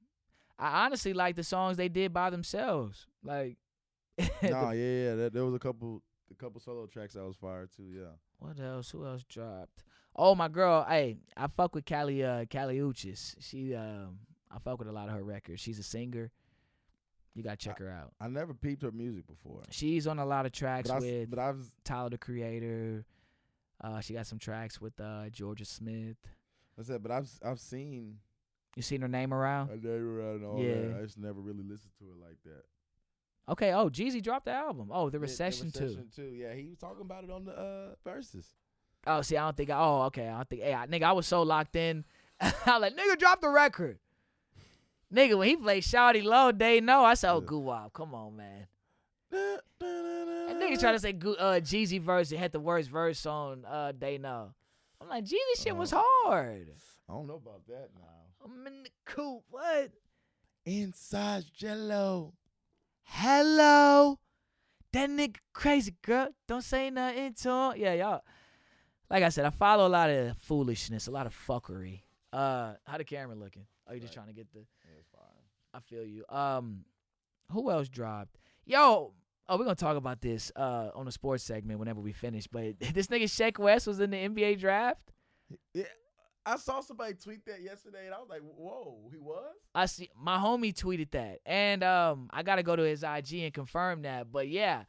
I honestly like the songs they did by themselves. Like, nah, yeah, yeah. There, there was a couple, a couple solo tracks that was fire too. Yeah. what else? Who else dropped? Oh, my girl. Hey, I fuck with Kali, uh, Kali Uchis. She, um, I fuck with a lot of her records. She's a singer. You gotta check her out. I never peeped her music before. She's on a lot of tracks But I, with but I've Tyler the Creator. Uh, she got some tracks with uh, Jorja Smith. I said, but I've I've seen You seen her name around? a neighbor and all Yeah. that. I just never really listened to it like that. Okay. Oh, Jeezy dropped the album. Oh, the Recession too. Recession too. Yeah, he was talking about it on the uh verses. Oh, see, I don't think. I, oh, okay. I don't think. Hey, I, nigga, I was so locked in. I was like, nigga, drop the record. Nigga, when he played Shawty Lo, they know. I said, oh, Guwap. Come on, man. And nigga trying to say uh, Jeezy verse and had the worst verse on uh, They Know. I'm like, Jeezy shit was hard. I don't know about that now. I'm in the coop. What? Inside Jello. Hello. That nigga crazy, girl. Don't say nothing to him. Yeah, y'all. Like I said, I follow a lot of foolishness, a lot of fuckery. Uh, how the camera looking? Oh, you just trying to get the? It's fine. I feel you. Um, who else dropped? Yo, oh, we're gonna talk about this uh on the sports segment whenever we finish. But this nigga Sheck Wes was in the NBA draft. Yeah, I saw somebody tweet that yesterday, and I was like, "Whoa, he was." I see my homie tweeted that, and um, I gotta go to his IG and confirm that. But yeah,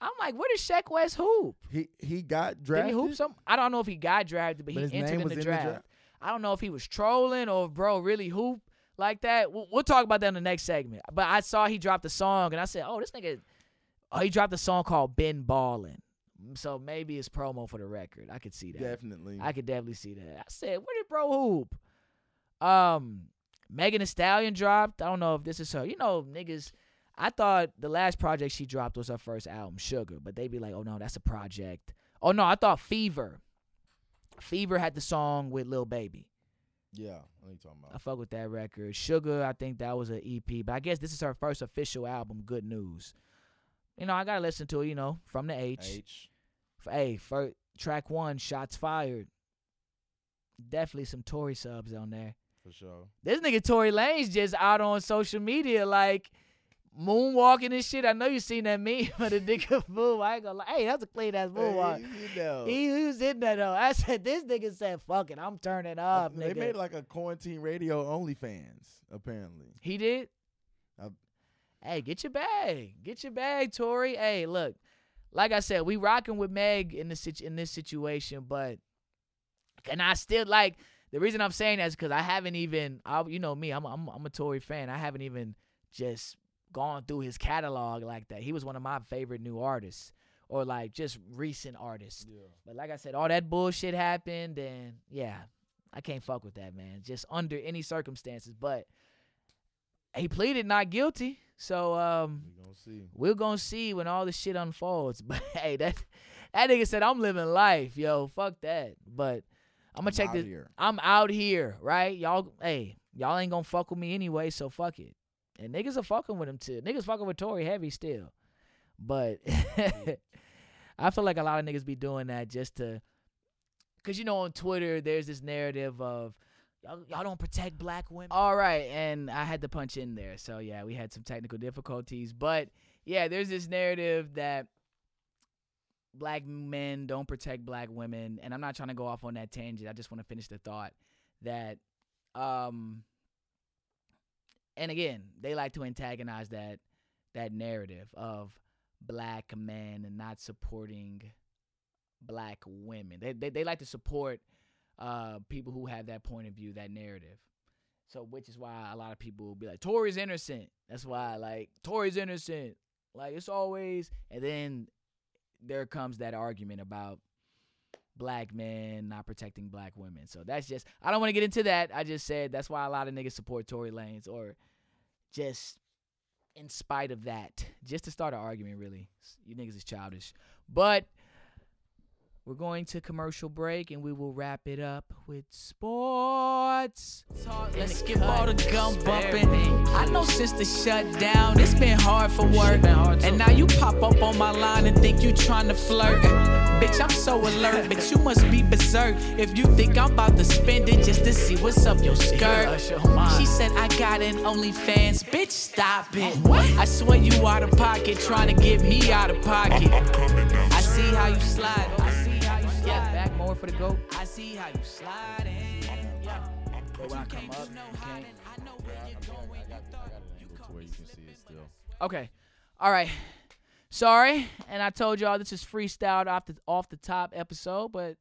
I'm like, where did Sheck Wes hoop? He he got Did drafted. he hoop some? I don't know if he got drafted, but, But he entered in the, in the draft. draft? I don't know if he was trolling or if bro really hoop like that. We'll, we'll talk about that in the next segment. But I saw he dropped a song, and I said, oh, this nigga. Oh, he dropped a song called "Been Ballin'," so maybe it's promo for the record. I could see that. Definitely. I could definitely see that. I said, where did bro hoop? Um, Megan Thee Stallion dropped. I don't know if this is her. You know, niggas. I thought the last project she dropped was her first album, Suga, but they be like, oh no, that's a project. Oh no, I thought Fever. Fever had the song with Lil Baby. yeah, what are you talking about. I fuck with that record. Suga, I think that was an EP, but I guess this is her first official album, Good News. You know, I gotta listen to it. You know, from the H. H. Hey, first, track one, shots fired. Definitely some Tory subs on there. for sure. This nigga Tory Lanez just out on social media like moonwalking and shit. I know you seen that meme of the nigga move. I ain't gonna lie. Hey, that's a clean ass moonwalk. Hey, you know. He, he was in that though. I said this nigga said fuck it, I'm turning Uh, up, they made like a quarantine radio OnlyFans apparently. he did. I- hey, get your bag. Get your bag, Tory. Hey, look. Like I said, we rocking with Meg in this situ- in this situation, but and I still like the reason I'm saying that is because I haven't even, I, you know me, I'm, I'm I'm a Tory fan. I haven't even just gone through his catalog like that. He was one of my favorite new artists, or like just recent artists. Yeah. But like I said, all that bullshit happened, and yeah, I can't fuck with that, man. Just under any circumstances. But he pleaded not guilty, so um, We gonna see. we're gonna see when all this shit unfolds. But hey, that that nigga said I'm living life, yo. Fuck that. But I'm gonna I'm check this. here. I'm out here, right? Y'all, hey, y'all ain't gonna fuck with me anyway, so fuck it. And niggas are fucking with him too. Niggas fucking with Tory heavy still. But I feel like a lot of niggas be doing that just to, cause you know on Twitter there's this narrative of y'all, y'all don't protect black women. All right, and I had to punch in there, so yeah, we had some technical difficulties, but yeah, there's this narrative that black men don't protect black women, and I'm not trying to go off on that tangent. I just want to finish the thought that, um, and again, they like to antagonize that that narrative of black men and not supporting black women. They they, they like to support uh people who have that point of view, that narrative. So which is why a lot of people will be like, Tory's innocent. That's why like Tory's innocent. Like it's always and then there comes that argument about black men not protecting black women. So that's just I don't want to get into that. I just said that's why a lot of niggas support Tory Lanez or just in spite of that, just to start an argument. Really, you niggas is childish. But We're going to commercial break and we will wrap it up with sports. Let's get all the gun bumping. I know since the shutdown, it's been hard for work. hard. And now you pop up on my line and think you trying to flirt. Bitch, I'm so alert, but you must be berserk if you think I'm about to spend it just to see what's up your skirt. She said I got an OnlyFans, bitch, stop it. Oh, I swear you out of pocket, trying to get me out of pocket. I'm coming down I see how you slide. Yeah, back more for the goat. I see how you slide. In. Yeah. But when I come up, you can't. I know where you're going. I got, I got an angle to where you can see it still. Okay. All right. Sorry, and I told y'all this is freestyled off the off the top episode, but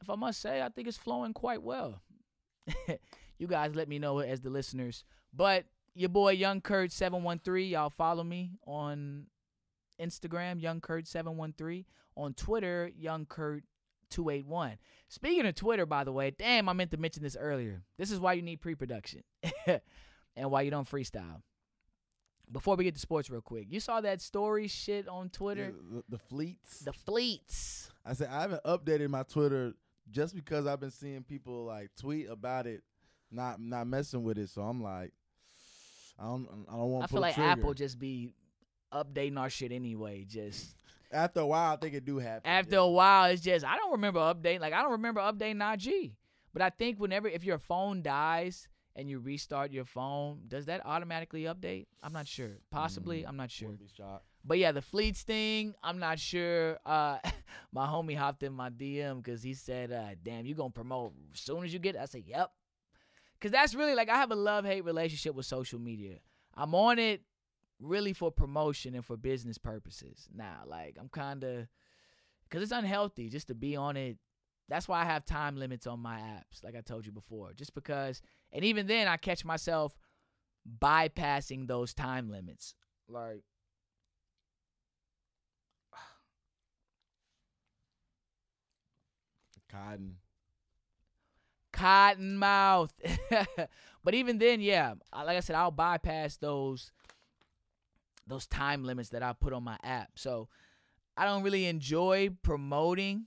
if I must say, I think it's flowing quite well. you guys let me know as the listeners. But your boy Young Kurt seven one three, y'all follow me on Instagram, Young Kurt seven one three, on Twitter, Young Kurt two eight one. Speaking of Twitter, by the way, damn, I meant to mention this earlier. This is why you need pre-production and why you don't freestyle. Before we get to sports, real quick, you saw that story shit on Twitter. The, the fleets. The fleets. I said I haven't updated my Twitter just because I've been seeing people like tweet about it, not not messing with it. So I'm like, I don't I don't want I feel like trigger. Apple just be updating our shit anyway. Just After a while, I think it do happen. after yeah. a while, it's just I don't remember updating. Like I don't remember updating IG. But I think whenever if your phone dies and you restart your phone, does that automatically update? I'm not sure. Possibly, I'm not sure. Wouldn't be shocked. But yeah, the fleets thing, I'm not sure. Uh, my homie hopped in my DM because he said, uh, "Damn, you gonna promote as soon as you get?" It? I said, "Yep," because that's really like I have a love hate relationship with social media. I'm on it really for promotion and for business purposes. Now, like I'm kind of because it's unhealthy just to be on it. That's why I have time limits on my apps, like I told you before. Just because, and even then, I catch myself bypassing those time limits. Like Cotton. cotton mouth. but even then, yeah, like I said, I'll bypass those those time limits that I put on my app. So I don't really enjoy promoting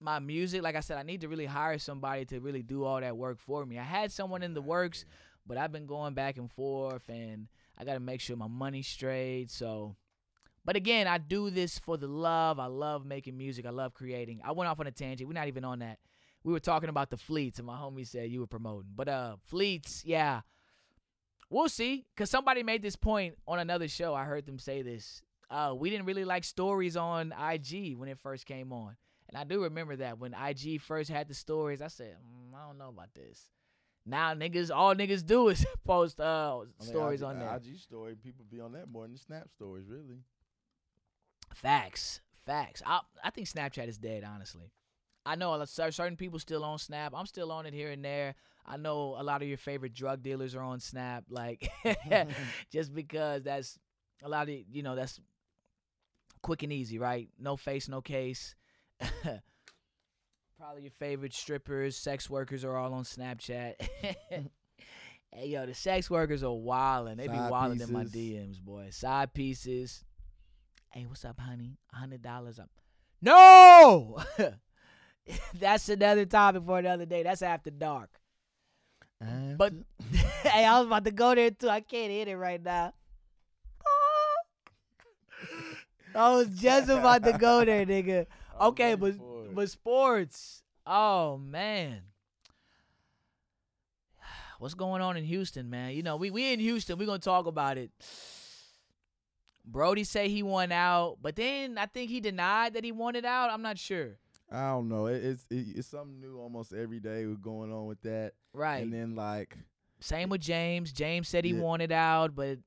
my music. Like I said, I need to really hire somebody to really do all that work for me. I had someone in the works, but I've been going back and forth and I got to make sure my money's straight. So but again, I do this for the love. I love making music. I love creating. I went off on a tangent. We're not even on that. We were talking about the fleets, and my homie said you were promoting. But uh, fleets, yeah, we'll see. Cause somebody made this point on another show. I heard them say this. Uh, we didn't really like stories on IG when it first came on, and I do remember that when IG first had the stories. I said, mm, I don't know about this. Now niggas, all niggas do is post uh I mean, stories IG, on there. IG story, people be on that more than the Snap stories, really. Facts, facts. I I think Snapchat is dead. Honestly, I know a lot- certain people still on Snap. I'm still on it here and there. I know a lot of your favorite drug dealers are on Snap, like just because that's a lot of you know that's quick and easy, right? No face, no case. Probably your favorite strippers, sex workers are all on Snapchat. hey yo, the sex workers are wilding. They be wilding wildin' in my. DMs, boy. Side pieces. Hey, what's up, honey? A hundred dollars up. No, that's another topic for another day. That's after dark. But hey, I was about to go there too. I can't hit it right now. I was just about to go there, nigga. Okay, but but sports. Oh man. What's going on in Houston, man? You know, we we in Houston, We're gonna talk about it. Brody say he won out, but then I think he denied that he wanted out. I'm not sure. I don't know. It, it's it, it's something new almost every day. We're going on with that, Right. and then like Same with James. James said he Yeah. wanted out, but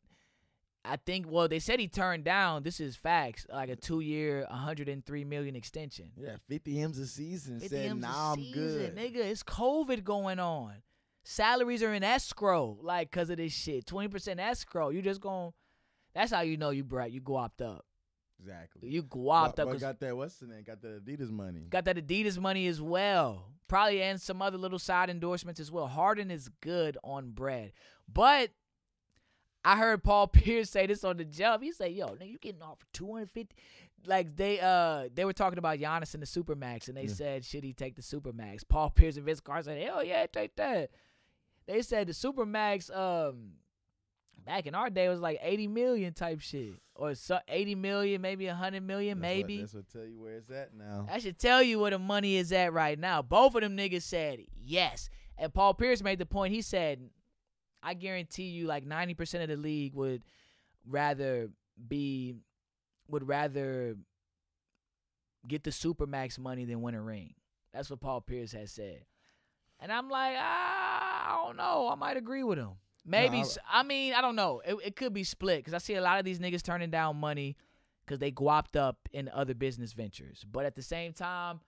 I think well they said he turned down. This is facts, like a two year, 103 million extension. yeah, 50 m's a season. 50 Said M's a nah, I'm season, good. nigga. It's COVID going on. Salaries are in escrow, like cause of this shit. 20% escrow. You just gon' That's how you know you bright. You guapped up. Exactly. You But, guapped up. but got that what's the name? Got that Adidas money. Got that Adidas money as well. Probably and some other little side endorsements as well. Harden is good on bread. But I heard Paul Pierce say this on the jump. He said, yo, nigga, you getting off for 250. like they uh they were talking about Giannis and the Supermax, and they Yeah. said should he take the Supermax? Paul Pierce and Vince Carter said, hell yeah, take that. They said the Supermax um back in our day it was like 80 million type shit, or so 80 million, maybe 100 million, That's what- maybe. that's what tell you where it's at now. I should tell you where the money is at right now. Both of them niggas said yes. And Paul Pierce made the point. He said, I guarantee you like 90% of the league would rather be would rather get the supermax money than win a ring. That's what Paul Pierce has said. And I'm like, ah, I don't know. I might agree with him. Maybe. I mean, I don't know. It, it could be split because I see a lot of these niggas turning down money because they guapped up in other business ventures. But at the same time,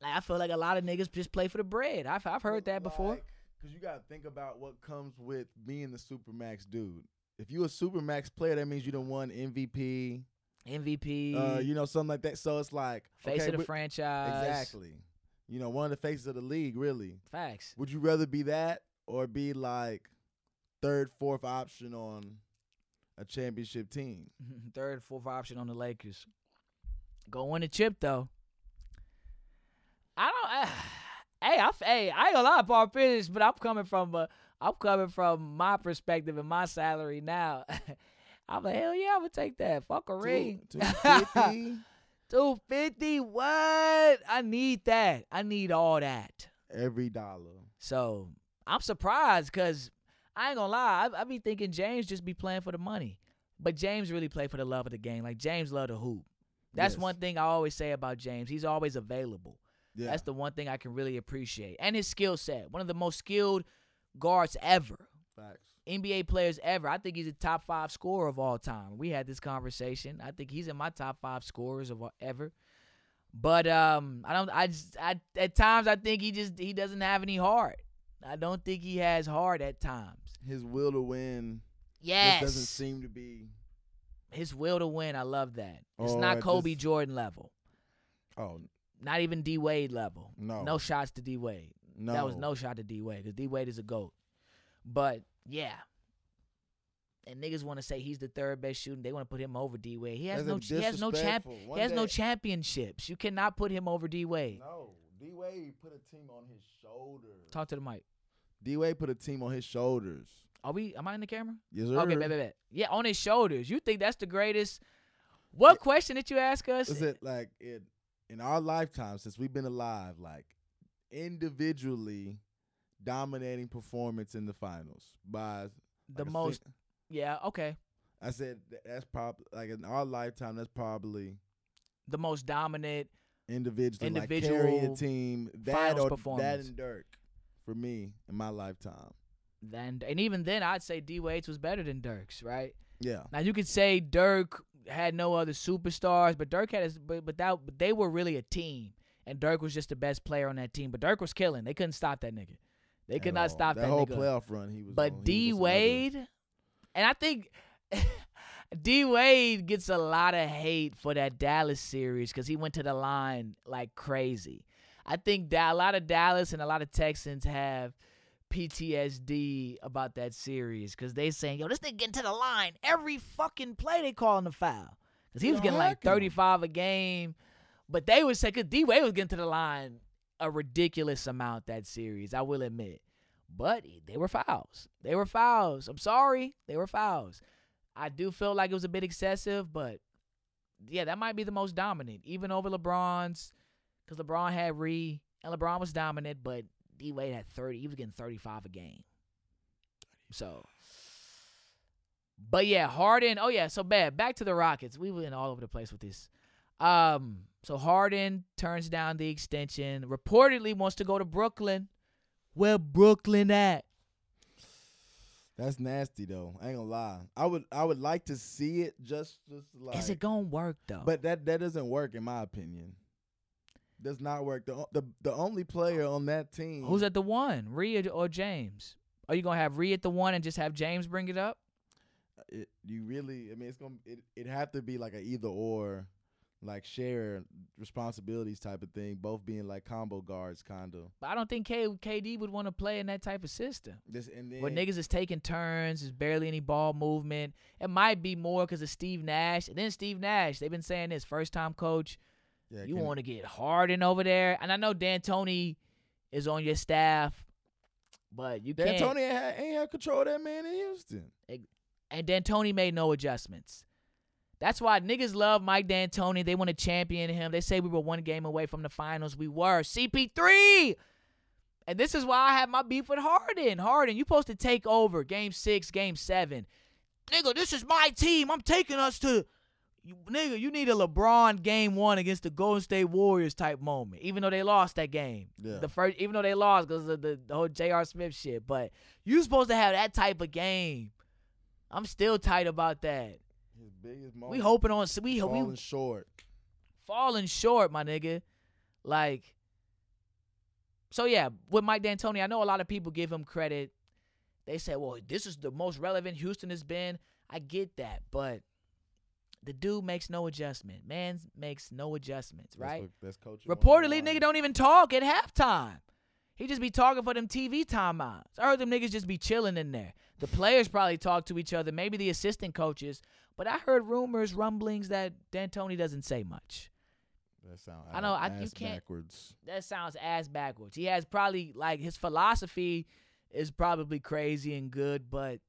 like, I feel like a lot of niggas just play for the bread. I've, I've heard that before. Because you got to think about what comes with being the supermax dude. If you a supermax player, that means you done won MVP, MVP, uh, you know, something like that. So it's like face okay, of the we- franchise. Exactly. You know, one of the faces of the league, really. Facts. Would you rather be that or be like third, fourth option on a championship team? Third, fourth option on the Lakers. Go win a chip though. I don't. Eh, hey, I hey, I ain't gonna lie, Paul Pierce, but I'm coming from a, I'm coming from my perspective and my salary now. I'm like, hell yeah, I'm gonna take that. Fuck a ring. Two fifty 250 what i need that i need all that every dollar. so i'm surprised because i ain't gonna lie I, I be thinking james just be playing for the money but james really play for the love of the game like james love to hoop that's Yes. one thing i always say about james he's always available Yeah. that's the one thing i can really appreciate and his skill set one of the most skilled guards ever facts. NBA players ever. I think he's a top five scorer of all time. We had this conversation. I think he's in my top five scorers of all, ever. But um, I don't. I just. I at times I think he just he doesn't have any heart. I don't think he has heart at times. His will to win Yes, just doesn't seem to be. his will to win. I love that. It's Or not Kobe just- Jordan level. Oh Not even D Wade level. no, No shots to D Wade. no. That was no shot to D Wade because D Wade is a goat. But yeah. And niggas want to say he's the third best shooting. They want to put him over D Wade. He has That's no. He has no champ. He has no championships. You cannot put him over D Wade. No, D Wade put a team on his shoulders. Talk to the mic. D Wade put a team on his shoulders. Are we? Am I in the camera? Yes, sir. Okay, bet, bet, bet. Yeah, on his shoulders. You think that's the greatest? What question did you ask us? Is it like it in our lifetime since we've been alive, like individually dominating performance in the finals by the like a most? Yeah. Okay. I said that's probably like in our lifetime. That's probably The most dominant. like a Individual team that finals or that and Dirk for me in my lifetime. Then and even then, I'd say D Wade's was better than Dirk's. Right. Yeah, Now you could say Dirk had no other superstars, but Dirk had his, but but that but they were really a team, and Dirk was just the best player on that team. But Dirk was killing. They couldn't stop that nigga. They could at not all. stop that, whole nigga. playoff run. He was. but on, D was another- Wade, and I think D Wade gets a lot of hate for that Dallas series because he went to the line like crazy. I think that a lot of Dallas and a lot of Texans have PTSD about that series because they saying, "Yo, this nigga getting to the line every fucking play. They calling the foul because he was getting like 35 a game." But they would say, because D Wade was getting to the line a ridiculous amount that series, I will admit. But they were fouls. They were fouls. I'm sorry. They were fouls. I do feel like it was a bit excessive, but yeah, that might be the most dominant, even over LeBron's, because LeBron had Ree, and LeBron was dominant, but D Wade had 30. He was getting 35 a game. So, but yeah, Harden. Oh yeah, so bad. Back to the Rockets. We went all over the place with this. Um, so Harden turns down the extension. Reportedly wants to go to Brooklyn. Where Brooklyn at? That's nasty though. I ain't gonna lie. I would I would like to see it just just like Is it gonna work though? But that that doesn't work in my opinion. Does not work. The the the only player on that team who's at the one, Rhea or James? Are you gonna have Rhea at the one and just have James bring it up? Uh, it, you really I mean it's gonna it it have to be like a either or like share responsibilities type of thing, both being like combo guards kind of. But I don't think K- KD would want to play in that type of system. This and then Where niggas is taking turns, there's barely any ball movement. It might be more because of Steve Nash. And then Steve Nash, they've been saying this first time coach. Yeah, You want to get Harden over there, and I know D'Antoni is on your staff, but you can't. D'Antoni ain't had, ain't had control of that man in Houston. and D'Antoni made no adjustments. That's why niggas love Mike D'Antoni. They want to champion him. They say we were one game away from the finals. We were. CP3! And this is why I have my beef with Harden. Harden, you supposed to take over game six, game seven. Nigga, this is my team. I'm taking us to. You, nigga, you need a LeBron game one against the Golden State Warriors type moment. Even though they lost that game, Yeah. the first, even though they lost because of the, the whole J.R. Smith shit, but you supposed to have that type of game. I'm still tight about that. His biggest moment. We hoping on we falling we short. falling short, my nigga. Like, so yeah, with Mike D'Antoni, I know a lot of people give him credit. They say, "Well, this is the most relevant Houston has been." I get that, but the dude makes no adjustment. Man makes no adjustments, That's right? what- That's. Reportedly, nigga don't even talk at halftime. He just be talking for them TV timeouts. I heard them niggas just be chilling in there. The players probably talk to each other, maybe the assistant coaches. But I heard rumors, rumblings that D'Antoni doesn't say much. That sound I know, I- you can't- backwards. That sounds ass backwards. He has probably like his philosophy is probably crazy and good, but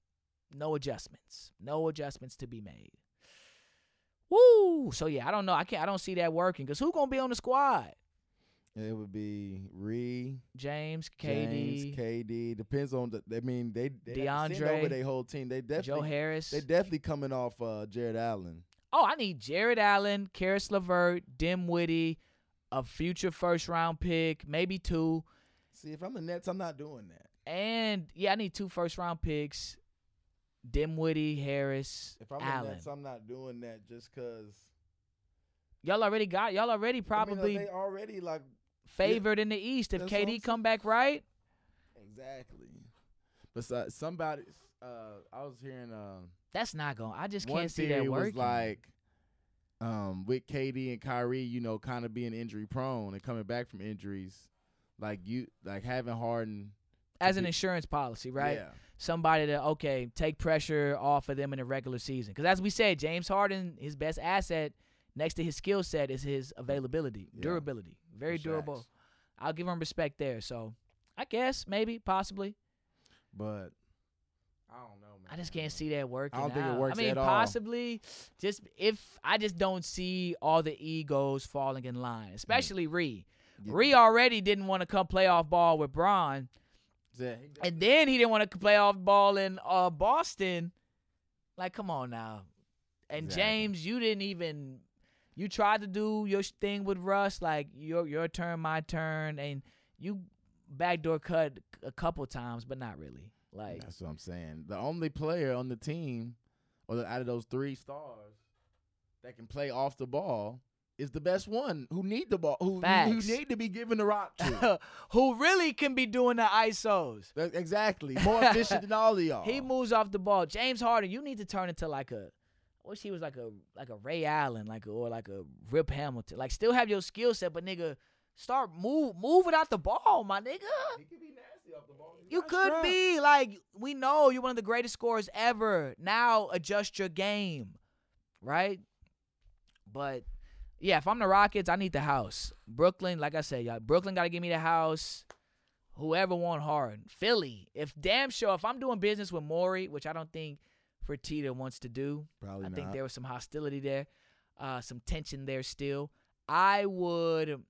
no adjustments. No adjustments to be made. Woo! So yeah, I don't know. I can't. I don't see that working because who gonna be on the squad? It would be Ree, James, KD, James, KD. Depends on the. I mean, they they have to send DeAndre, over their whole team. They definitely Joe Harris. they definitely coming off uh, Jarrett Allen. Oh, I need Jarrett Allen, Caris LeVert, Dinwiddie, a future first round pick, maybe two. See, if I'm the Nets, I'm not doing that. And yeah, I need two first round picks. Dinwiddie, Harris, If I'm Allen. Nets, I'm not doing that just because. y'all already got y'all already probably they already like favored in the East if That's what I'm KD come back right. exactly. Besides, somebody, uh, I was hearing um. That's not going. I just can't see that was like um with KD and Kyrie, you know, kind of being injury prone and coming back from injuries, like you like having Harden as an insurance policy, right? Yeah. Somebody to okay take pressure off of them in the regular season. Because as we said, James Harden, his best asset next to his skill set is his availability, Yeah. durability, very For durable. I'll give him respect there. So I guess maybe possibly. But I don't know, man. I just can't see that working. I don't think it works I mean, at all. possibly just if I just don't see all the egos falling in line, especially Ree. Yeah. Ree already didn't want to come playoff ball with Bron, Yeah, and then he didn't want to play off ball in uh, Boston. Like, come on now. And Exactly. James, you didn't even. You tried to do your thing with Russ, like your your turn, my turn, and you backdoor cut a couple times, but not really. Like, That's what I'm saying. The only player on the team, or the, out of those three stars, that can play off the ball is the best one. Who need the ball? Who, who Facts. need to be given the rock to? who really can be doing the ISOs. That- exactly. More efficient than all of y'all. He moves off the ball. James Harden, you need to turn into like a I wish he was like a like a Ray Allen, like a, or like a Rip Hamilton. Like still have your skill set, but nigga, start move move without the ball, my nigga. He could be nasty off the ball. He's You not could strapped. be like we know you're one of the greatest scorers ever. Now adjust your game, right? But yeah, if I'm the Rockets, I need the house. Brooklyn, like I said, y'all, Brooklyn got to give me the house. Whoever want Harden, Philly. If damn sure, if I'm doing business with Morey, which I don't think Fertitta wants to do, Probably I not. think there was some hostility there, uh, some tension there still. I would,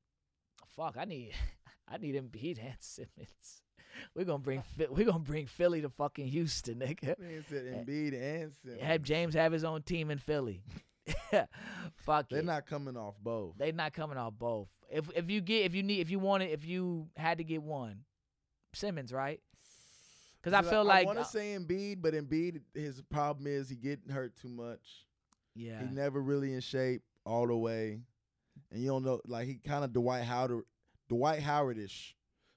fuck, I need, I need Embiid and Simmons. We're gonna bring, we're gonna bring Philly to fucking Houston, nigga. Man said Embiid and Simmons. Have James have his own team in Philly. Fuck They're it. not coming off both. They're not coming off both. If if you get if you need if you wanted if you had to get one, Simmons, right? Because I feel like I want uh, to say Embiid, but Embiid, his problem is he getting hurt too much. yeah, He never really in shape all the way, and you don't know. Like he kind of Dwight Howard, Dwight Howardish.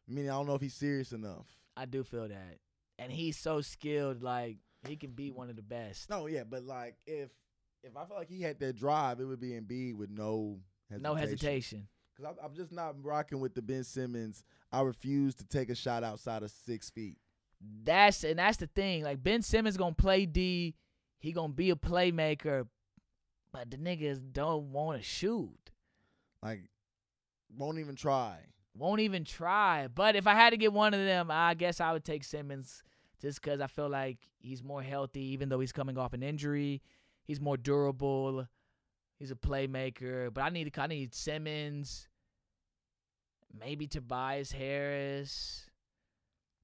Meaning I don't know if he's serious enough. I do feel that, and he's so skilled. Like he can be one of the best. No, yeah, but like if if I felt like he had that drive, it would be Embiid with no hesitation. No hesitation. Because I'm, I'm just not rocking with the Ben Simmons. I refuse to take a shot outside of six feet. That's and that's the thing. Like Ben Simmons gonna play D. He gonna be a playmaker, but the niggas don't want to shoot. Like, won't even try. Won't even try. But if I had to get one of them, I guess I would take Simmons just because I feel like he's more healthy, even though he's coming off an injury. He's more durable. He's a playmaker. But I need I need Simmons, maybe Tobias Harris.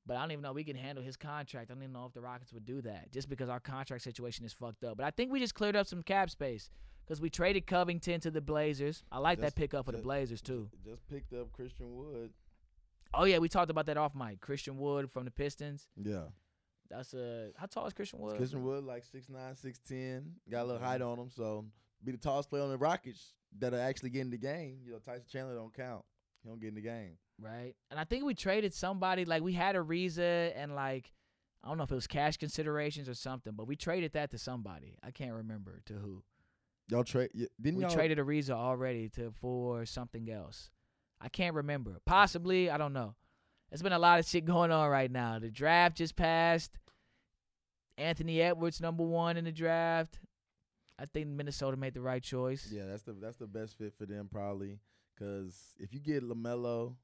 But I don't even know if we can handle his contract. I don't even know if the Rockets would do that just because our contract situation is fucked up. But I think we just cleared up some cap space because we traded Covington to the Blazers. I like that pickup for the Blazers too. Just picked up Christian Wood. Oh yeah, we talked about that off mic. Christian Wood from the Pistons. Yeah. That's a how tall is Christian Wood? Christian Wood, like 6'9", 6'10", got a little height mm-hmm. on him, so be the tallest player on the Rockets that are actually getting the game. You know, Tyson Chandler don't count. He don't get in the game. right? And I think we traded somebody like we had Ariza and like I don't know if it was cash considerations or something, but we traded that to somebody. I can't remember to who. Y'all trade? Didn't We y'all traded Ariza already to for something else. I can't remember. Possibly, I don't know. There's been a lot of shit going on right now. The draft just passed. Anthony Edwards number one in the draft. I think Minnesota made the right choice. Yeah, that's the that's the best fit for them probably. Cause if you get Lamelo,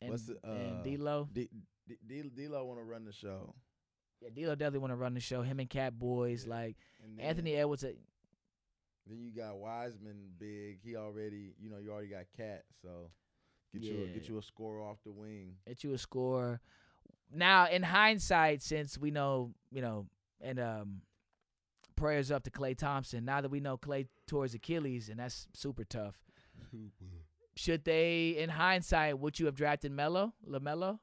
and, what's the, and uh, D'Lo. D- D- D- D'Lo want to run the show. Yeah, D'Lo definitely want to run the show. Him and Cat Boys, Yeah. like And then, Anthony Edwards. uh, Then you got Wiseman big. He already, you know, you already got Cat. So get you a, get you a score off the wing. Get you a score. Now, in hindsight, since we know, you know, and um, prayers up to Klay Thompson. Now that we know Klay tore his Achilles, and that's super tough. Should they, in hindsight, would you have drafted Melo, Lamelo,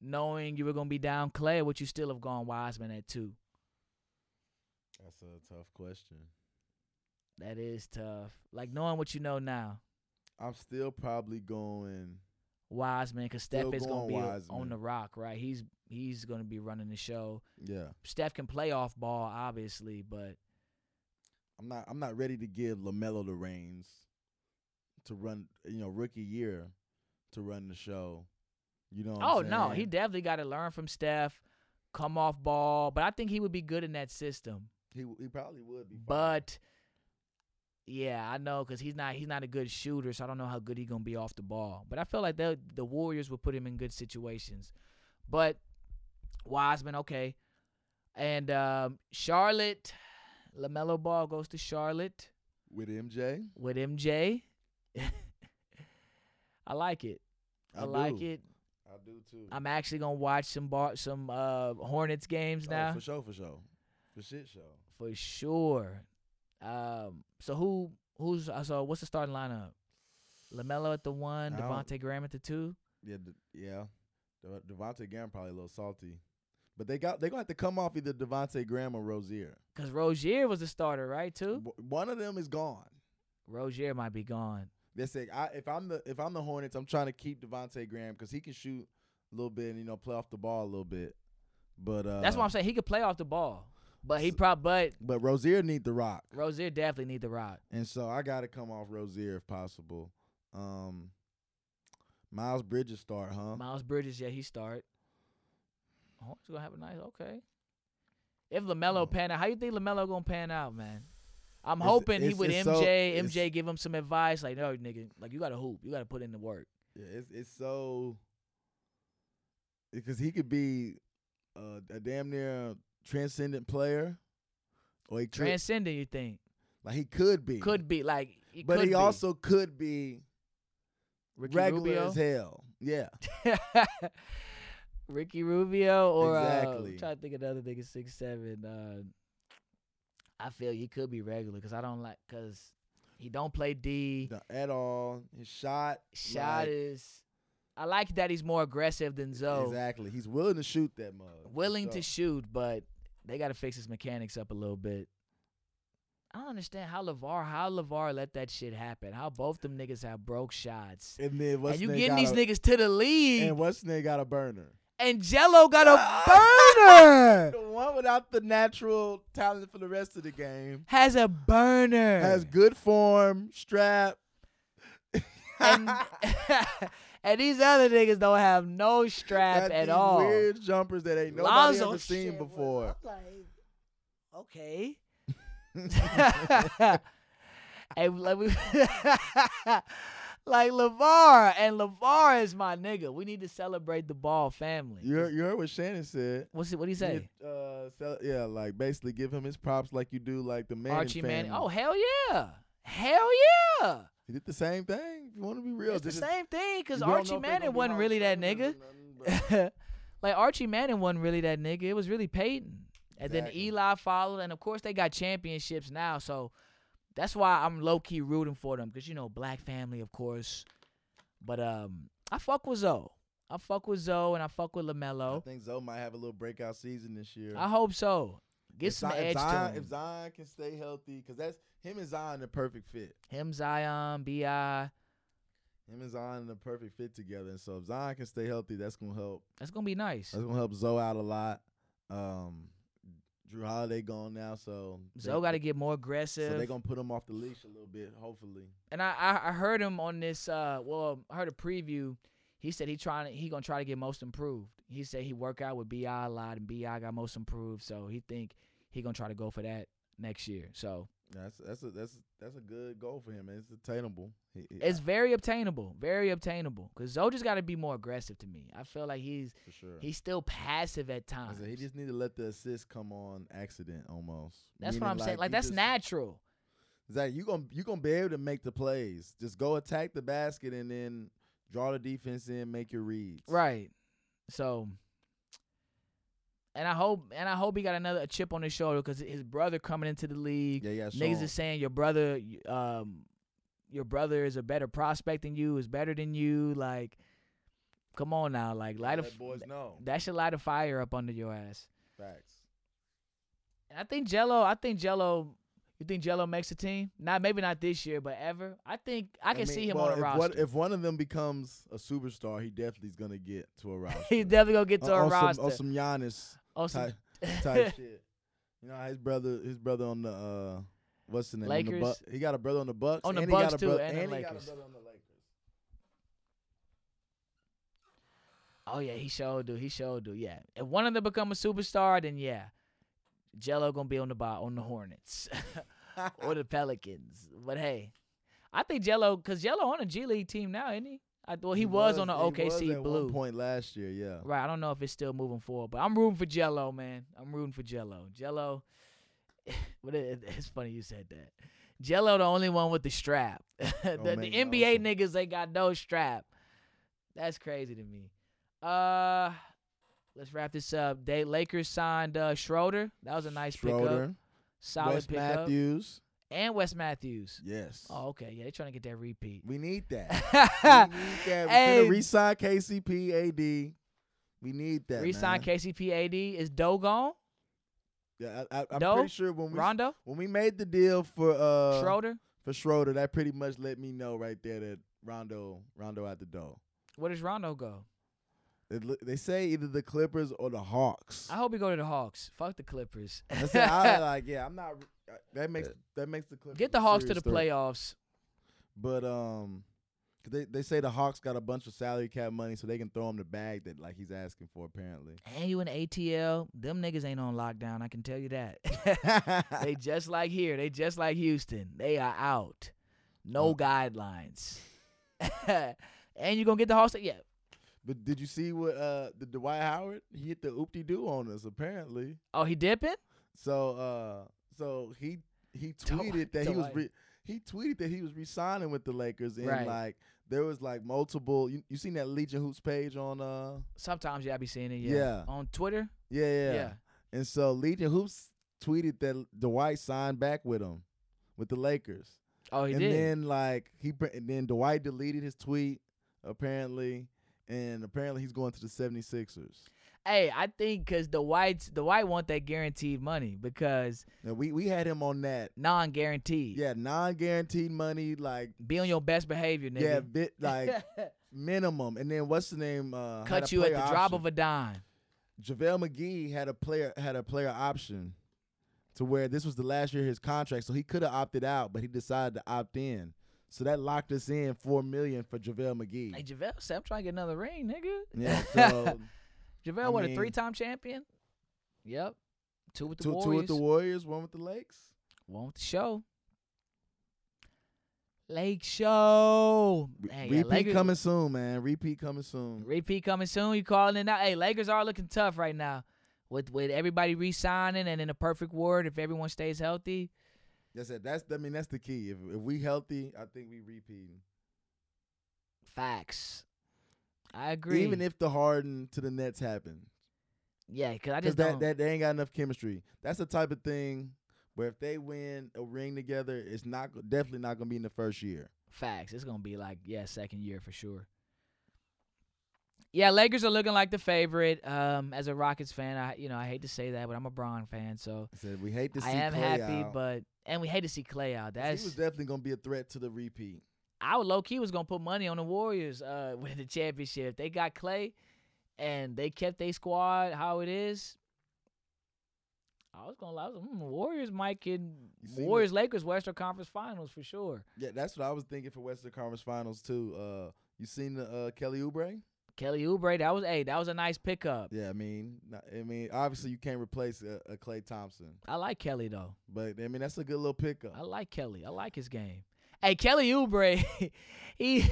knowing you were gonna be down Clay, or would you still have gone Wiseman at two? That's a tough question. That is tough. Like knowing what you know now, I'm still probably going. Wiseman, because Steph is gonna going be on the rock, right? He's he's gonna be running the show. Yeah, Steph can play off ball, obviously, but I'm not. I'm not ready to give Lamelo the reins to run. You know, rookie year to run the show. You know. What oh no, he definitely got to learn from Steph, come off ball. But I think he would be good in that system. he he probably would be. fine. But yeah, I know because he's not he's not a good shooter, so I don't know how good he's gonna be off the ball. But I feel like the the Warriors would put him in good situations. But Wiseman, okay, and um, Charlotte, Lamelo Ball goes to Charlotte with MJ, with MJ. I like it. I, I, like do. it. I do too. I'm actually gonna watch some bar some uh Hornets games Oh, now for sure, for sure, for shit show. for sure. Um, so who who's uh, so what's the starting lineup? Lamelo at the one, Devonte' Graham at the two. Yeah, D- yeah. De- Devonte' Graham probably a little salty, but they got they gonna have to come off either Devonte' Graham or Rozier. Cause Rozier was the starter, right? Too. W- One of them is gone. Rozier might be gone. They say I, if I'm the if I'm the Hornets, I'm trying to keep Devonte' Graham because he can shoot a little bit and you know play off the ball a little bit. But uh, That's what I'm saying he could play off the ball, but he probably but But Rozier need the rock, Rozier definitely need the rock. and so I got to come off Rozier if possible. Um, Miles Bridges start, huh? Miles Bridges, yeah, he start. Hornets gonna have a nice okay. If Lamelo Hmm. pan out, how you think Lamelo gonna pan out, man? I'm It's- hoping he it's- with it's MJ. so- MJ it's- give him some advice, like, no, nigga, like you gotta hoop, you gotta put in the work. Yeah, it's it's so because he could be uh, a damn near transcendent player, or he could Transcendent, you think? like he could be, Could be like, he but he be. also could be Ricky regular Rubio. as hell. Yeah, Ricky Rubio or uh, Exactly. I'm trying to think of another nigga six seven. Uh, I feel he could be regular because I don't like because he don't play D. Not at all. His shot, Shot like, is. I like that he's more aggressive than Zoe. exactly. He's willing to shoot that mug. Willing to shoot, but they got to fix his mechanics up a little bit. I don't understand how LaVar, how LaVar let that shit happen. How both them niggas have broke shots, And then what's and you getting these a, niggas to the league, And what's name got a burner? and Gelo got a burner. The one without the natural talent for the rest of the game Has a burner. has good form, strap. and, and these other niggas don't have no strap got at these all. Weird jumpers that ain't nobody Lonzo ever seen before. Like, okay. hey, like, we, like LaVar and LaVar is my nigga. We need to celebrate the Ball family. You heard, you heard what Shannon said. What's it? What do you say? Yeah, uh, yeah, like basically give him his props like you do like the Manning Archie family. Manning. Oh hell yeah, hell yeah. He did the same thing. If you want to be real, It's the same thing because you don't know Archie Manning wasn't really that nigga. nothing, like Archie Manning wasn't really that nigga. It was really Peyton. And then Eli followed, and of course they got championships now. So that's why I'm low key rooting for them because you know black family, of course. But um, I fuck with Zoe. I fuck with Zoe, and I fuck with Lamelo. I think Zoe might have a little breakout season this year. I hope so. Get some Zion- edge if Zion, to If. Zion can stay healthy, because that's him and Zion the perfect fit. Him, Zion, Bi. Him and Zion the perfect fit together. And so if Zion can stay healthy, that's gonna help. That's gonna be nice. That's gonna help Zoe out a lot. Um, Jrue Holiday gone now, so Zoe got to get more aggressive. So they're gonna put him off the leash a little bit, hopefully. and I, I I heard him on this uh well I heard a preview. He said he trying he gonna try to get most improved. He said he work out with Bi a lot and Bi got most improved, so he think he gonna try to go for that next year. So That's that's a that's that's a good goal for him. Man. It's attainable. He, he- it's very obtainable, very obtainable. Cause Zoe just got to be more aggressive to me. I feel like he's sure. he's still passive at times. said he just need to let the assist come on accident almost. That's what I'm saying. Like that's just- natural. Zach, you gonna you gonna be able to make the plays. Just go attack the basket and then draw the defense in, make your reads. Right. So, and I hope, and I hope he got another a chip on his shoulder because his brother coming into the league. Yeah, yeah. Niggas is saying your brother, um, your brother is a better prospect than you, is better than you. Like, come on now, like light a boys know. that should light a fire up under your ass. Facts. And I think Gelo, I think Gelo. You think Gelo makes a team? Not maybe not this year, but ever. I think I can mean, see him well, on a if roster. One, if one of them becomes a superstar, he definitely is gonna get to a roster. He's definitely gonna get to on, a on roster. Some, on some Giannis On some- type, type shit. You know, his brother, his brother on the uh, what's the name? On the Lakers? He got a brother on the Bucks. On the and he got Bucks a too, brother, and the he got a Lakers. the Lakers. Oh yeah, he sure do. He sure do. Yeah. If one of them become a superstar, then yeah, Gelo gonna be on the bar on the Hornets or the Pelicans. But hey, I think Gelo, cause Gelo on a G League team now, isn't he? I, well, he, was, on the he was OKC Blue. Point last year, yeah. Right. I don't know if it's still moving forward, but I'm rooting for Gelo, man. I'm rooting for Gelo. Gelo. But it, it's funny you said that. Gelo, the only one with the strap. the Oh, the NBA awesome. niggas, they got no strap. That's crazy to me. Uh, let's wrap this up. They Lakers signed uh, Schroeder. That was a nice pickup. Schroeder, Solid Wes pickup. Matthews, And Wes Matthews. yes. Oh, okay. Yeah, they're trying to get that repeat. We need that. we need that. Hey. finna re-sign KCP, AD. We need that. Resign man. KCP AD. Is Doe gone? Yeah, I, Doe? pretty sure when we Rondo? when we made the deal for uh Schroeder? for Schroeder, that pretty much let me know right there that Rondo Rondo at the door. Where does Rondo go? They, say either the Clippers or the Hawks. I hope he go to the Hawks. Fuck the Clippers. I said, I like, yeah, I'm not. uh, That makes that makes the Clippers Get the Hawks to the threat. playoffs. But um, 'cause they they say the Hawks got a bunch of salary cap money, so they can throw him the bag that like he's asking for apparently. And you in ATL, them niggas ain't on lockdown. I can tell you that. they just like here. They just like Houston. They are out. No Oh. guidelines. and you gonna get the Hawks? Yeah. But did you see what uh the Dwight Howard? He hit the oopty doo on us apparently. Oh, he dipping? So uh, so he he Dwight- tweeted that he was Dwight. re- he tweeted that he was resigning with the Lakers, and Right. like there was like multiple. You, you seen that Legion Hoops page on uh Sometimes yeah, I be seeing it. Yeah. Yeah. On Twitter. yeah yeah, Yeah. and so Legion Hoops tweeted that Dwight signed back with him with the Lakers, Oh, he and did. then like he and then Dwight deleted his tweet apparently, and apparently he's going to the 76ers. hey, I think because the whites, the white want that guaranteed money because Now we we had him on that. non-guaranteed. Yeah, non-guaranteed money, like Be on your best behavior, nigga. yeah, bit like minimum. And then what's the name? Uh, Cut you at the drop of a dime. JaVale McGee had a player had a player option to where this was the last year of his contract, so he could have opted out, but he decided to opt in. So that locked us in four million for JaVale McGee. Hey, JaVale said, I'm trying to get another ring, nigga. yeah, so JaVale, I what, mean- a three time champion? Yep. Two with the two, Warriors. two with the Warriors, one with the Lakes. One with the show. Lake Show. Re- Hey, yeah, Repeat Lakers- coming soon, man. Repeat coming soon. Repeat coming soon. You calling it out? Hey, Lakers are looking tough right now. With with everybody re-signing and in a perfect word, if everyone stays healthy, That's it. That's I mean that's the key. If if we healthy, I think we repeating. facts. I agree. Even if the Harden to the Nets happen, yeah, because I just that, don't. that they ain't got enough chemistry. That's the type of thing where if they win a ring together, it's not definitely not gonna be in the first year. Facts. It's gonna be like yeah, second year for sure. Yeah, Lakers are looking like the favorite. Um, as a Rockets fan, I you know I hate to say that, but I'm a Bron fan, so I said we hate to see. I am Klay happy, out. but and we hate to see Klay out. That's he was definitely gonna be a threat to the repeat. I would low key was gonna put money on the Warriors uh with the championship. If they got Klay and they kept their squad how it is. I was gonna lie. Was, mm, Warriors might get Warriors Lakers Western Conference Finals for sure. Yeah, that's what I was thinking for Western Conference Finals too. Uh, you seen the uh, Kelly Oubre? Kelly Oubre, that was hey, that was a nice pickup. Yeah, I mean, I mean, obviously you can't replace a, a Klay Thompson, I like Kelly though. but I mean that's a good little pickup. I like Kelly. I like his game. Hey, Kelly Oubre, he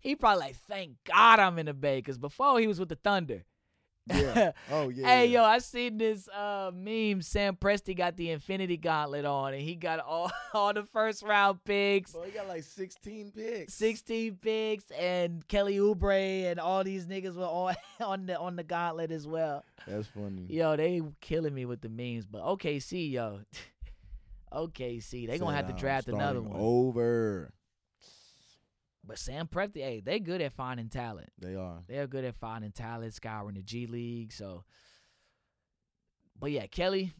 he probably like thank God I'm in the Bay because before he was with the Thunder. Yeah. Oh yeah. Hey yeah. yo, I seen this uh meme. Sam Presti got the Infinity Gauntlet on, and he got all all the first round picks, Boy, he got like 16 picks. sixteen picks, and Kelly Oubre and all these niggas were on on the on the gauntlet as well. That's funny. Yo, they killing me with the memes, but OKC, yo, OKC, they gonna have to draft another one. Over. But Sam Presti, hey, they good at finding talent. They are. They're good at finding talent, scouring the G League. So, but yeah, Kelly,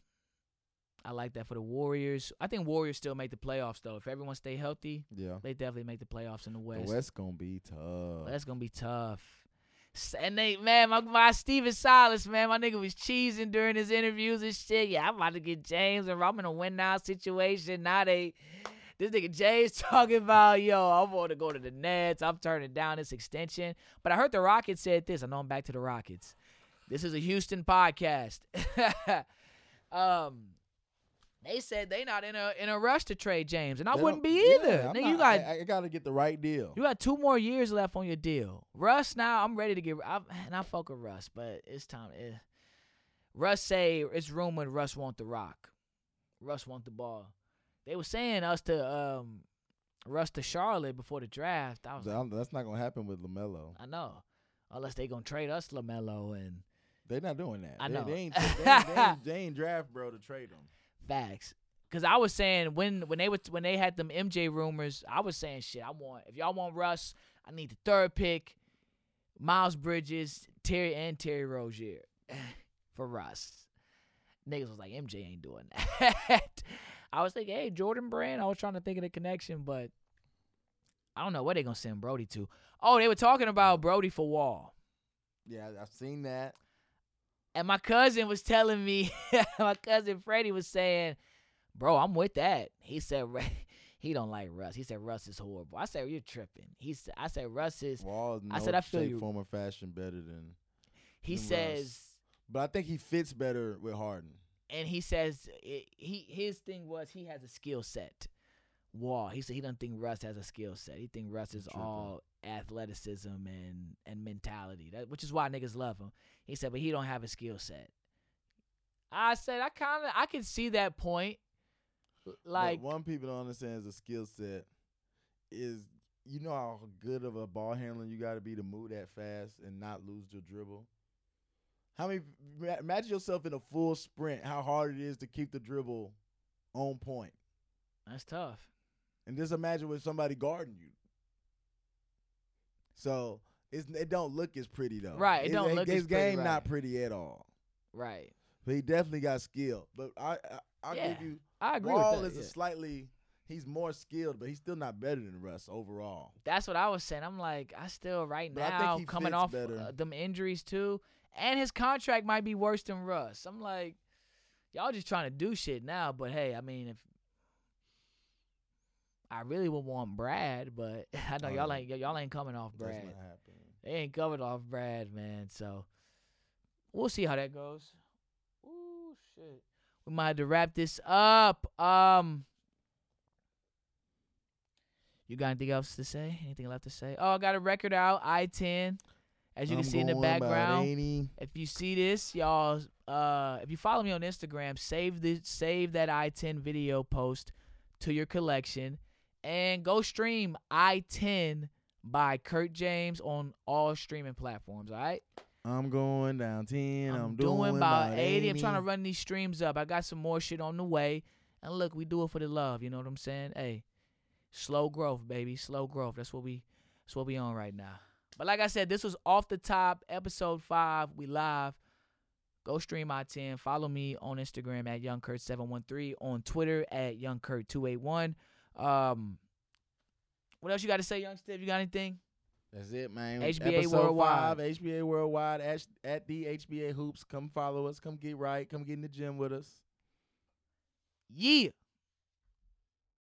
I like that for the Warriors. I think Warriors still make the playoffs though. If everyone stay healthy, Yeah. they definitely make the playoffs in the West. The West gonna be tough. That's gonna be tough. And they, man, my, my Stephen Silas, man, my nigga was cheesing during his interviews and shit. Yeah, I'm about to get James, and I'm in a win now situation. Now they, this nigga James talking about, yo, I want to go to the Nets. I'm turning down this extension. But I heard the Rockets said this. I know I'm back to the Rockets. This is a Houston podcast. um, they said they not in a in a rush to trade James, and I They wouldn't be either. I'm Nigga, not- you got I, I gotta get the right deal. you got two more years left on your deal. Russ, now I'm ready to get. I, and I fuck with Russ, but it's time. eh. Russ say it's rumored Russ want the rock. Russ want the ball. They were saying us to um, Russ to Charlotte before the draft. I was like, That's not gonna happen with Lamelo. I know, unless they gonna trade us Lamelo and They're not doing that. I They- know. They, ain't, they, ain't, they, ain't, they ain't draft bro to trade them. facts. Cause I was saying when when they were when they had them MJ rumors, I was saying shit. I want if y'all want Russ, I need the third pick, Miles Bridges, Terry and Terry Rozier for Russ. Niggas was like MJ ain't doing that. I was thinking, hey Jordan Brand. I was trying to think of the connection, but I don't know where they gonna send Brodie to. Oh, they were talking about Brodie for Wall. Yeah, I've seen that. And my cousin was telling me, my cousin Freddie was saying, "Bro, I'm with that." He said he don't like Russ. He said Russ is horrible. I said you're tripping. He said I said Russ is. Wall, I said, I feel you. form, or fashion better than. He than Russ. says, But I think he fits better with Harden. And he says it, he his thing was he has a skill set. Wall. He said he doesn't think Russ has a skill set. He think Russ is all athleticism and and mentality. That which is why niggas love him. He said, but he don't have a skill set. I said I kind of I can see that point. But Like one people don't understand is a skill set is you know how good of a ball handler you got to be to move that fast and not lose your dribble. How many? Imagine yourself in a full sprint. How hard it is to keep the dribble on point, that's tough. and just imagine with somebody guarding you. So it's it don't look as pretty though. Right, it don't look his as pretty, game right. not pretty at all. Right. But he definitely got skill. But I, I I'll Yeah, give you I agree Wall with that. is yeah. a slightly he's more skilled, but he's still not better than Russ overall. That's what I was saying. I'm like, I still right But now coming off uh, them injuries too, and his contract might be worse than Russ. I'm like, y'all just trying to do shit now. But hey, I mean, if I really would want Brad, but I know Oh, y'all ain't y'all ain't coming off Brad. They ain't coming off Brad, man. So we'll see how that goes. Ooh, shit. We might have to wrap this up. Um, you got anything else to say? Anything left to say? Oh, I got a record out, I ten. As you I'm can see in the background. If you see this, y'all, uh, if you follow me on Instagram, save the save that I ten video post to your collection, and go stream I ten by Kurt James on all streaming platforms. All right, I'm going down 10. I'm, I'm, doing, doing about 80. 80. I'm trying to run these streams up. I got some more shit on the way, and look, we do it for the love. You know what I'm saying? Hey, slow growth, baby, slow growth. That's what we that's what we on right now. But like I said, this was off the top, episode five. We live. Go stream I 10. Follow me on Instagram at YoungKurt713, on Twitter at YoungKurt281. Um, what else you got to say, Young Steve? You got anything? That's it, man. HBA Episode Worldwide. Five, HBA Worldwide at, at the HBA Hoops. Come follow us. Come get right. Come get in the gym with us. Yeah.